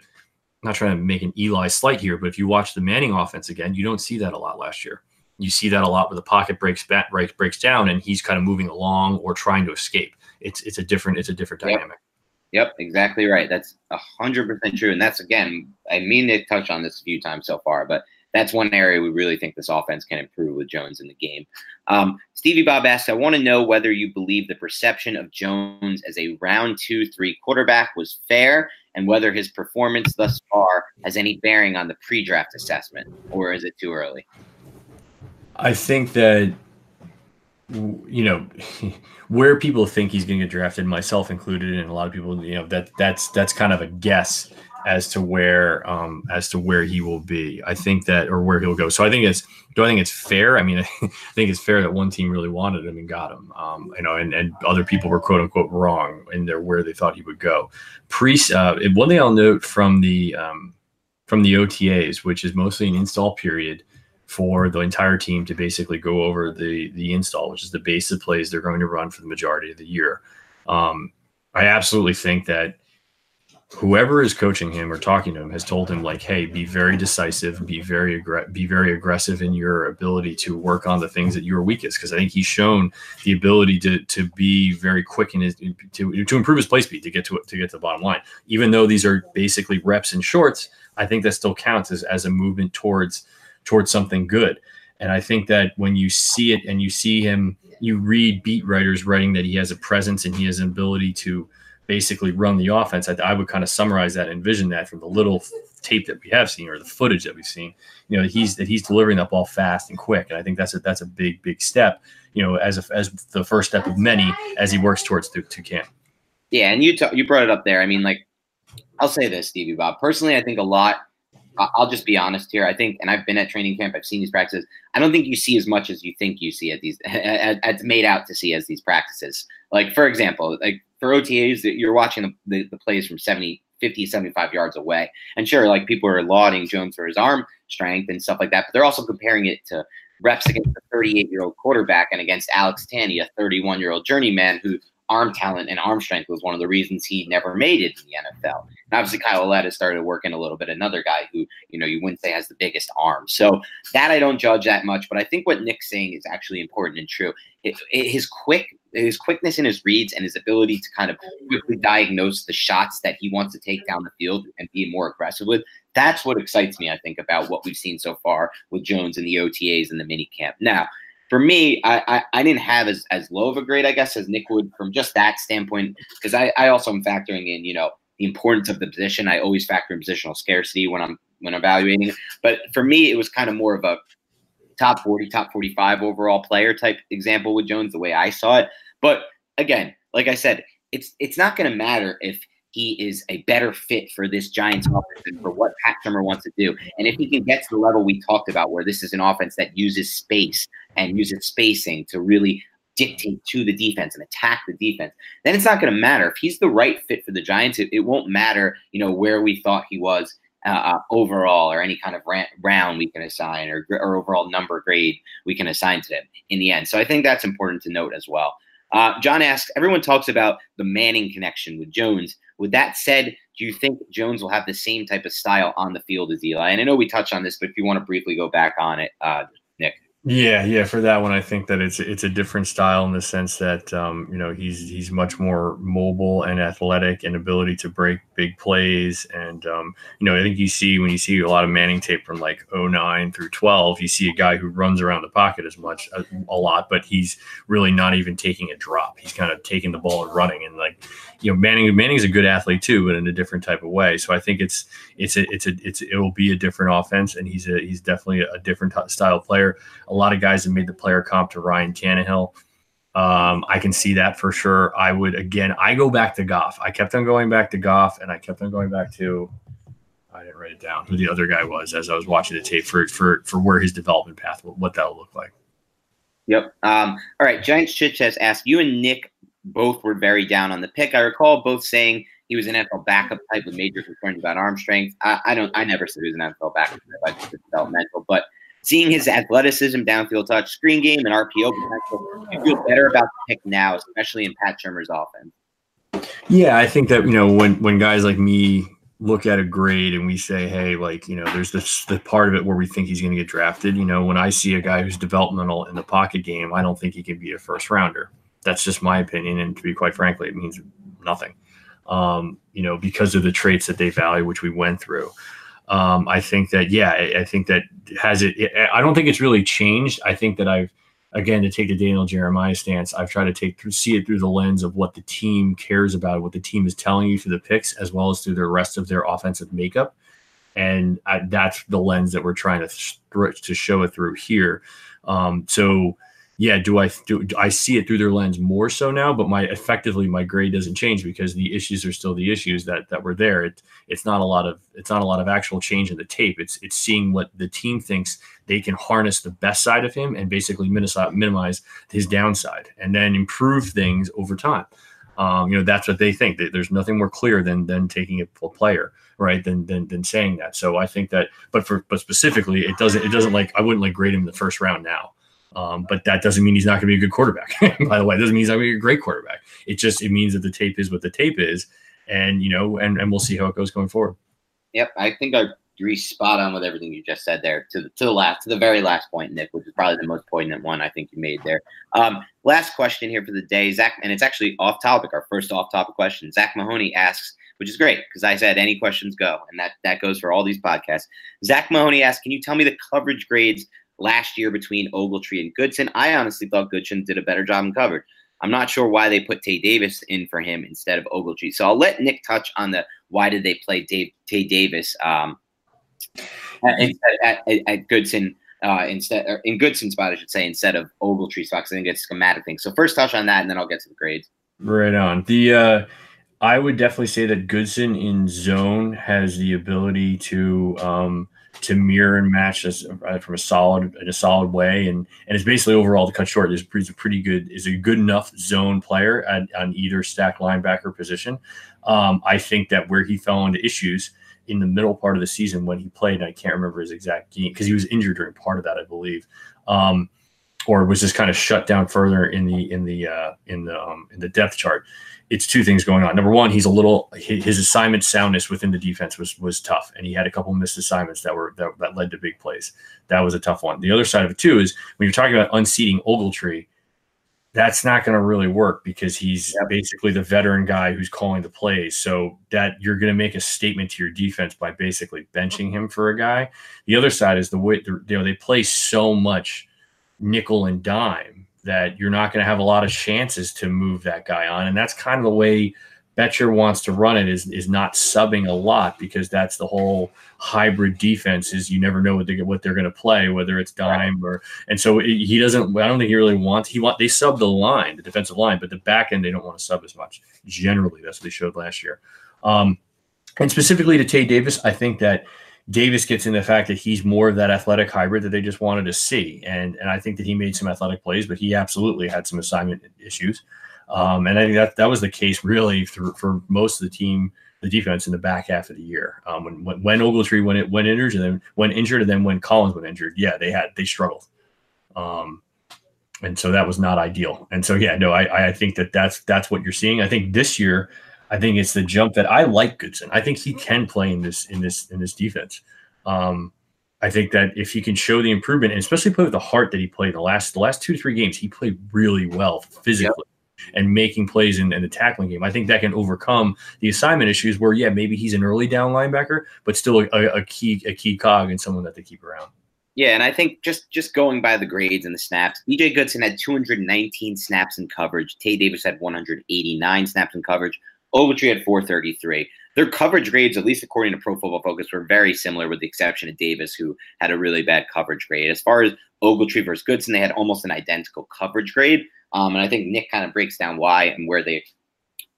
I'm not trying to make an Eli slight here, but if you watch the Manning offense again, you don't see that a lot last year you see that a lot where the pocket breaks back, breaks breaks down, and he's kind of moving along or trying to escape. It's it's a different it's a different dynamic. Yep, yep exactly right. That's hundred percent true, and that's again, I mean to touch on this a few times so far, but that's one area we really think this offense can improve with Jones in the game. Um, Stevie Bob asks, I want to know whether you believe the perception of Jones as a round two, three quarterback was fair and whether his performance thus far has any bearing on the pre draft assessment, or is it too early? I think that you know where people think he's going to get drafted, myself included, and a lot of people, you know, that that's that's kind of a guess as to where um, as to where he will be. I think that or where he'll go. So I think it's do I think it's fair? I mean, I think it's fair that one team really wanted him and got him. Um, you know, and, and other people were quote unquote wrong in their where they thought he would go. Pre uh, one thing I'll note from the um, from the OTAs, which is mostly an install period for the entire team to basically go over the the install, which is the base of plays they're going to run for the majority of the year. Um, I absolutely think that whoever is coaching him or talking to him has told him like, "Hey, be very decisive, be very aggr- be very aggressive in your ability to work on the things that you're weakest." Because I think he's shown the ability to to be very quick in his to to improve his play speed to get to to get to the bottom line. Even though these are basically reps and shorts, I think that still counts as as a movement towards towards something good. And I think that when you see it and you see him, you read beat writers writing that he has a presence and he has an ability to basically run the offense. I, I would kind of summarize that, envision that from the little tape that we have seen or the footage that we've seen. You know, he's that he's delivering that ball fast and quick, and I think that's a that's a big big step. You know, as a, as the first step of many as he works towards to, to camp. Yeah, and you t- you brought it up there. I mean, like I'll say this, Stevie Bob. Personally, I think a lot I'll just be honest here. I think, and I've been at training camp, I've seen these practices. I don't think you see as much as you think you see at these, as made out to see as these practices. Like, for example, like for OTAs, you're watching the, the, the plays from 70, 50, 75 yards away. And sure, like people are lauding Jones for his arm strength and stuff like that, but they're also comparing it to reps against a 38 year old quarterback and against Alex Tanney, a 31 year old journeyman who arm talent and arm strength was one of the reasons he never made it in the NFL. And obviously, Kyle Lauletta started working a little bit. Another guy who, you know, you wouldn't say has the biggest arm. So that I don't judge that much. But I think what Nick's saying is actually important and true. His quick, his quickness in his reads and his ability to kind of quickly diagnose the shots that he wants to take down the field and be more aggressive with. That's what excites me, I think, about what we've seen so far with Jones and the OTAs and the mini camp. Now, for me, I, I, I, didn't have as, as low of a grade, I guess, as Nick would from just that standpoint, because I, I also am factoring in, you know, the importance of the position. I always factor in positional scarcity when I'm when evaluating. But for me, it was kind of more of a top 40, top 45 overall player type example with Jones, the way I saw it. But again, like I said, it's it's not going to matter if he is a better fit for this Giants offense and for what Pat Shurmur wants to do. And if he can get to the level we talked about, where this is an offense that uses space and uses spacing to really dictate to the defense and attack the defense, then it's not going to matter. If he's the right fit for the Giants, it, it won't matter, you know, where we thought he was uh, uh overall or any kind of round we can assign or, or overall number grade we can assign to them in the end. So I think that's important to note as well. Uh, John asks, everyone talks about the Manning connection with Jones. With that said, do you think Jones will have the same type of style on the field as Eli? And I know we touched on this, but if you want to briefly go back on it, uh, Nick. Yeah, yeah. For that one, I think that it's it's a different style in the sense that um, you know he's he's much more mobile and athletic and ability to break big plays. And um, you know, I think you see when you see a lot of Manning tape from like 09 through 12, you see a guy who runs around the pocket as much a, a lot, but he's really not even taking a drop. He's kind of taking the ball and running. And like you know, Manning Manning's a good athlete too, but in a different type of way. So I think it's it's a it's a it's it will be a different offense, and he's a he's definitely a different style player. A lot of guys have made the player comp to Ryan Tannehill. Um, I can see that for sure. I would again. I go back to Goff. I kept on going back to Goff, and I kept on going back to. I didn't write it down. Who the other guy was as I was watching the tape for for for where his development path, what that'll look like. Yep. Um, all right. Giants Chit has asked you and Nick both were very down on the pick. I recall both saying he was an NFL backup type with major concerns about arm strength. I, I don't. I never said he was an NFL backup. I just developmental, but seeing his athleticism, downfield touch, screen game, and RPO potential, you feel better about the pick now, especially in Pat Shurmur's offense. Yeah, I think that you know when when guys like me look at a grade and we say, hey, like you know, there's this the part of it where we think he's going to get drafted. You know, when I see a guy who's developmental in the pocket game, I don't think he can be a first rounder that's just my opinion. And to be quite frankly, it means nothing. Um, you know, because of the traits that they value, which we went through. Um, I think that, yeah, I, I think that has it, I don't think it's really changed. I think that I've, again, to take the Daniel Jeremiah stance, I've tried to take through, see it through the lens of what the team cares about, what the team is telling you through the picks, as well as through the rest of their offensive makeup. And I, that's the lens that we're trying to, stretch to show it through here. Um, so, yeah, do I do, do, I see it through their lens more so now? But my effectively my grade doesn't change because the issues are still the issues that that were there. It, it's not a lot of it's not a lot of actual change in the tape. It's it's seeing what the team thinks they can harness the best side of him and basically minimize his downside and then improve things over time. Um, you know that's what they think. There's nothing more clear than than taking a player right than, than than saying that. So I think that, but for but specifically, it doesn't it doesn't like I wouldn't like grade him the first round now. Um, but that doesn't mean he's not going to be a good quarterback. By the way, it doesn't mean he's not going to be a great quarterback. It just it means that the tape is what the tape is, and you know, and and we'll see how it goes going forward. Yep, I think I agree spot on with everything you just said there. To the, to the last, to the very last point, Nick, which is probably the most poignant one I think you made there. Um, last question here for the day, Zach, and it's actually off topic. Our first off topic question. Zach Mahoney asks, which is great because I said any questions go, and that that goes for all these podcasts. Zach Mahoney asks, can you tell me the coverage grades last year between Ogletree and Goodson. I honestly thought Goodson did a better job in covered. I'm not sure why they put Tae Davis in for him instead of Ogletree. So I'll let Nick touch on the why did they play Dave, Tae Davis um, at, at, at, Goodson uh, instead or in Goodson's spot, I should say, instead of Ogletree spot. I think it's a schematic thing. So first touch on that, and then I'll get to the grades. Right on the. Uh, I would definitely say that Goodson in zone has the ability to um, to mirror and match us uh, from a solid in a solid way, and and it's basically overall to cut short. Is a pretty good is a good enough zone player at, on either stack linebacker position. Um, I think that where he fell into issues in the middle part of the season when he played, I can't remember his exact game because he was injured during part of that, I believe. Um, or was just kind of shut down further in the in the uh, in the um, in the depth chart. It's two things going on. Number one, he's a little his assignment soundness within the defense was was tough, and he had a couple missed assignments that were that, that led to big plays. That was a tough one. The other side of it too is when you're talking about unseating Ogletree that's not going to really work because he's yep. basically the veteran guy who's calling the plays. So that you're going to make a statement to your defense by basically benching him for a guy. The other side is the way you know they play so much nickel and dime that you're not going to have a lot of chances to move that guy on, and that's kind of the way Bettcher wants to run it is is not subbing a lot because that's the whole hybrid defense is you never know what they what they're going to play whether it's dime or and so he doesn't I don't think he really wants he want they sub the line the defensive line but the back end they don't want to sub as much generally. That's what they showed last year. Um, and specifically to Tae Davis I think that Davis gets in the fact that he's more of that athletic hybrid that they just wanted to see and and I think that he made some athletic plays but he absolutely had some assignment issues. Um, and I think that that was the case really for, for most of the team, the defense in the back half of the year. Um, when, when, when Ogletree when it went injured and then when injured and then when Collins went injured, yeah, they had they struggled. Um, and so that was not ideal. And so yeah, no, I I think that that's that's what you're seeing. I think this year, I think it's the jump that I like Goodson. I think he can play in this in this in this defense. Um, I think that if he can show the improvement, and especially play with the heart that he played the last the last two three games, he played really well physically. Yep and making plays in, in, the tackling game. I think that can overcome the assignment issues where, yeah, maybe he's an early down linebacker, but still a, a key a key cog and someone that they keep around. Yeah, and I think just just going by the grades and the snaps, BJ Goodson had 219 snaps in coverage. Tae Davis had 189 snaps in coverage. Ogletree had 433. Their coverage grades, at least according to Pro Football Focus, were very similar, with the exception of Davis, who had a really bad coverage grade. As far as Ogletree versus Goodson, they had almost an identical coverage grade. Um, and I think Nick kind of breaks down why and where they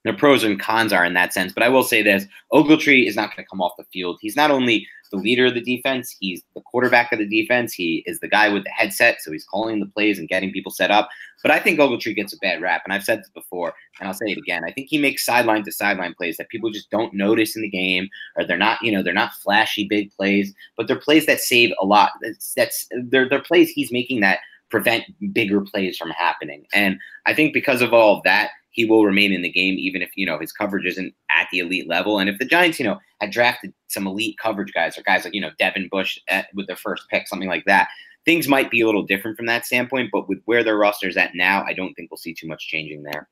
their pros and cons are in that sense. But I will say this Ogletree is not going to come off the field. He's not only the leader of the defense, he's the quarterback of the defense. He is the guy with the headset, so he's calling the plays and getting people set up. But I think Ogletree gets a bad rap. And I've said this before, and I'll say it again. I think he makes sideline to sideline plays that people just don't notice in the game, or they're not, you know, they're not flashy big plays, but they're plays that save a lot. That's, that's they're, they're plays he's making that prevent bigger plays from happening. And I think because of all of that, he will remain in the game, even if, you know, his coverage isn't at the elite level. And if the Giants, you know, had drafted some elite coverage guys or guys like, you know, Devin Bush at, with their first pick, something like that, things might be a little different from that standpoint. But with where their roster's at now, I don't think we'll see too much changing there.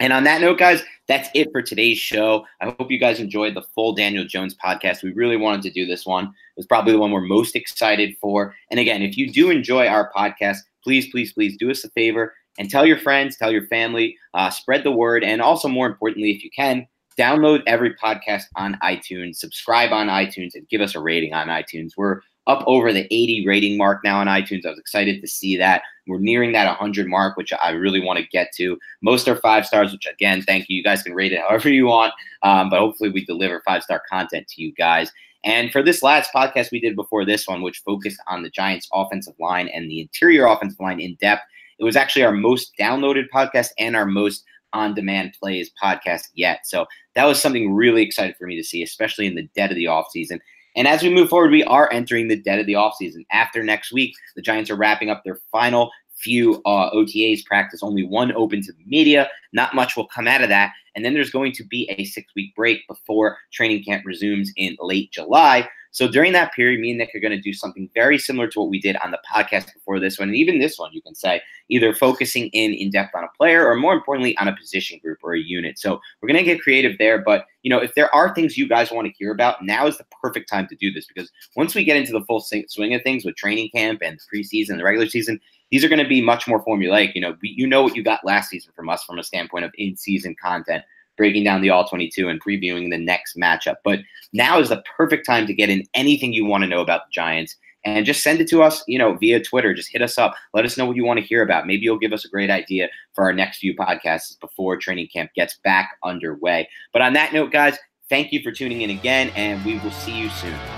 And on that note, guys, that's it for today's show. I hope you guys enjoyed the full Daniel Jones podcast. We really wanted to do this one. It was probably the one we're most excited for. And again, if you do enjoy our podcast, please, please, please do us a favor and tell your friends, tell your family, uh, spread the word. And also, more importantly, if you can, download every podcast on iTunes, subscribe on iTunes, and give us a rating on iTunes. We're up over the 80 rating mark now on iTunes. I was excited to see that. We're nearing that 100 mark, which I really want to get to. Most are five stars, which again, thank you. You guys can rate it however you want, um, but hopefully we deliver five star content to you guys. And for this last podcast we did before this one, which focused on the Giants' offensive line and the interior offensive line in depth, it was actually our most downloaded podcast and our most on demand plays podcast yet. So that was something really excited for me to see, especially in the dead of the offseason. And as we move forward, we are entering the dead of the offseason. After next week, the Giants are wrapping up their final few uh, OTAs practice, only one open to the media. Not much will come out of that. And then there's going to be a six week break before training camp resumes in late July. So during that period, me and Nick are going to do something very similar to what we did on the podcast before this one. And even this one, you can say either focusing in in depth on a player or more importantly on a position group or a unit. So we're going to get creative there. But, you know, if there are things you guys want to hear about, now is the perfect time to do this because once we get into the full swing of things with training camp and the preseason, the regular season, these are going to be much more formulaic. You know, you know what you got last season from us from a standpoint of in season content breaking down the all 22 and previewing the next matchup. But now is the perfect time to get in anything you want to know about the Giants and just send it to us, you know, via Twitter. Just hit us up. Let us know what you want to hear about. Maybe you'll give us a great idea for our next few podcasts before training camp gets back underway. But on that note, guys, thank you for tuning in again, and we will see you soon.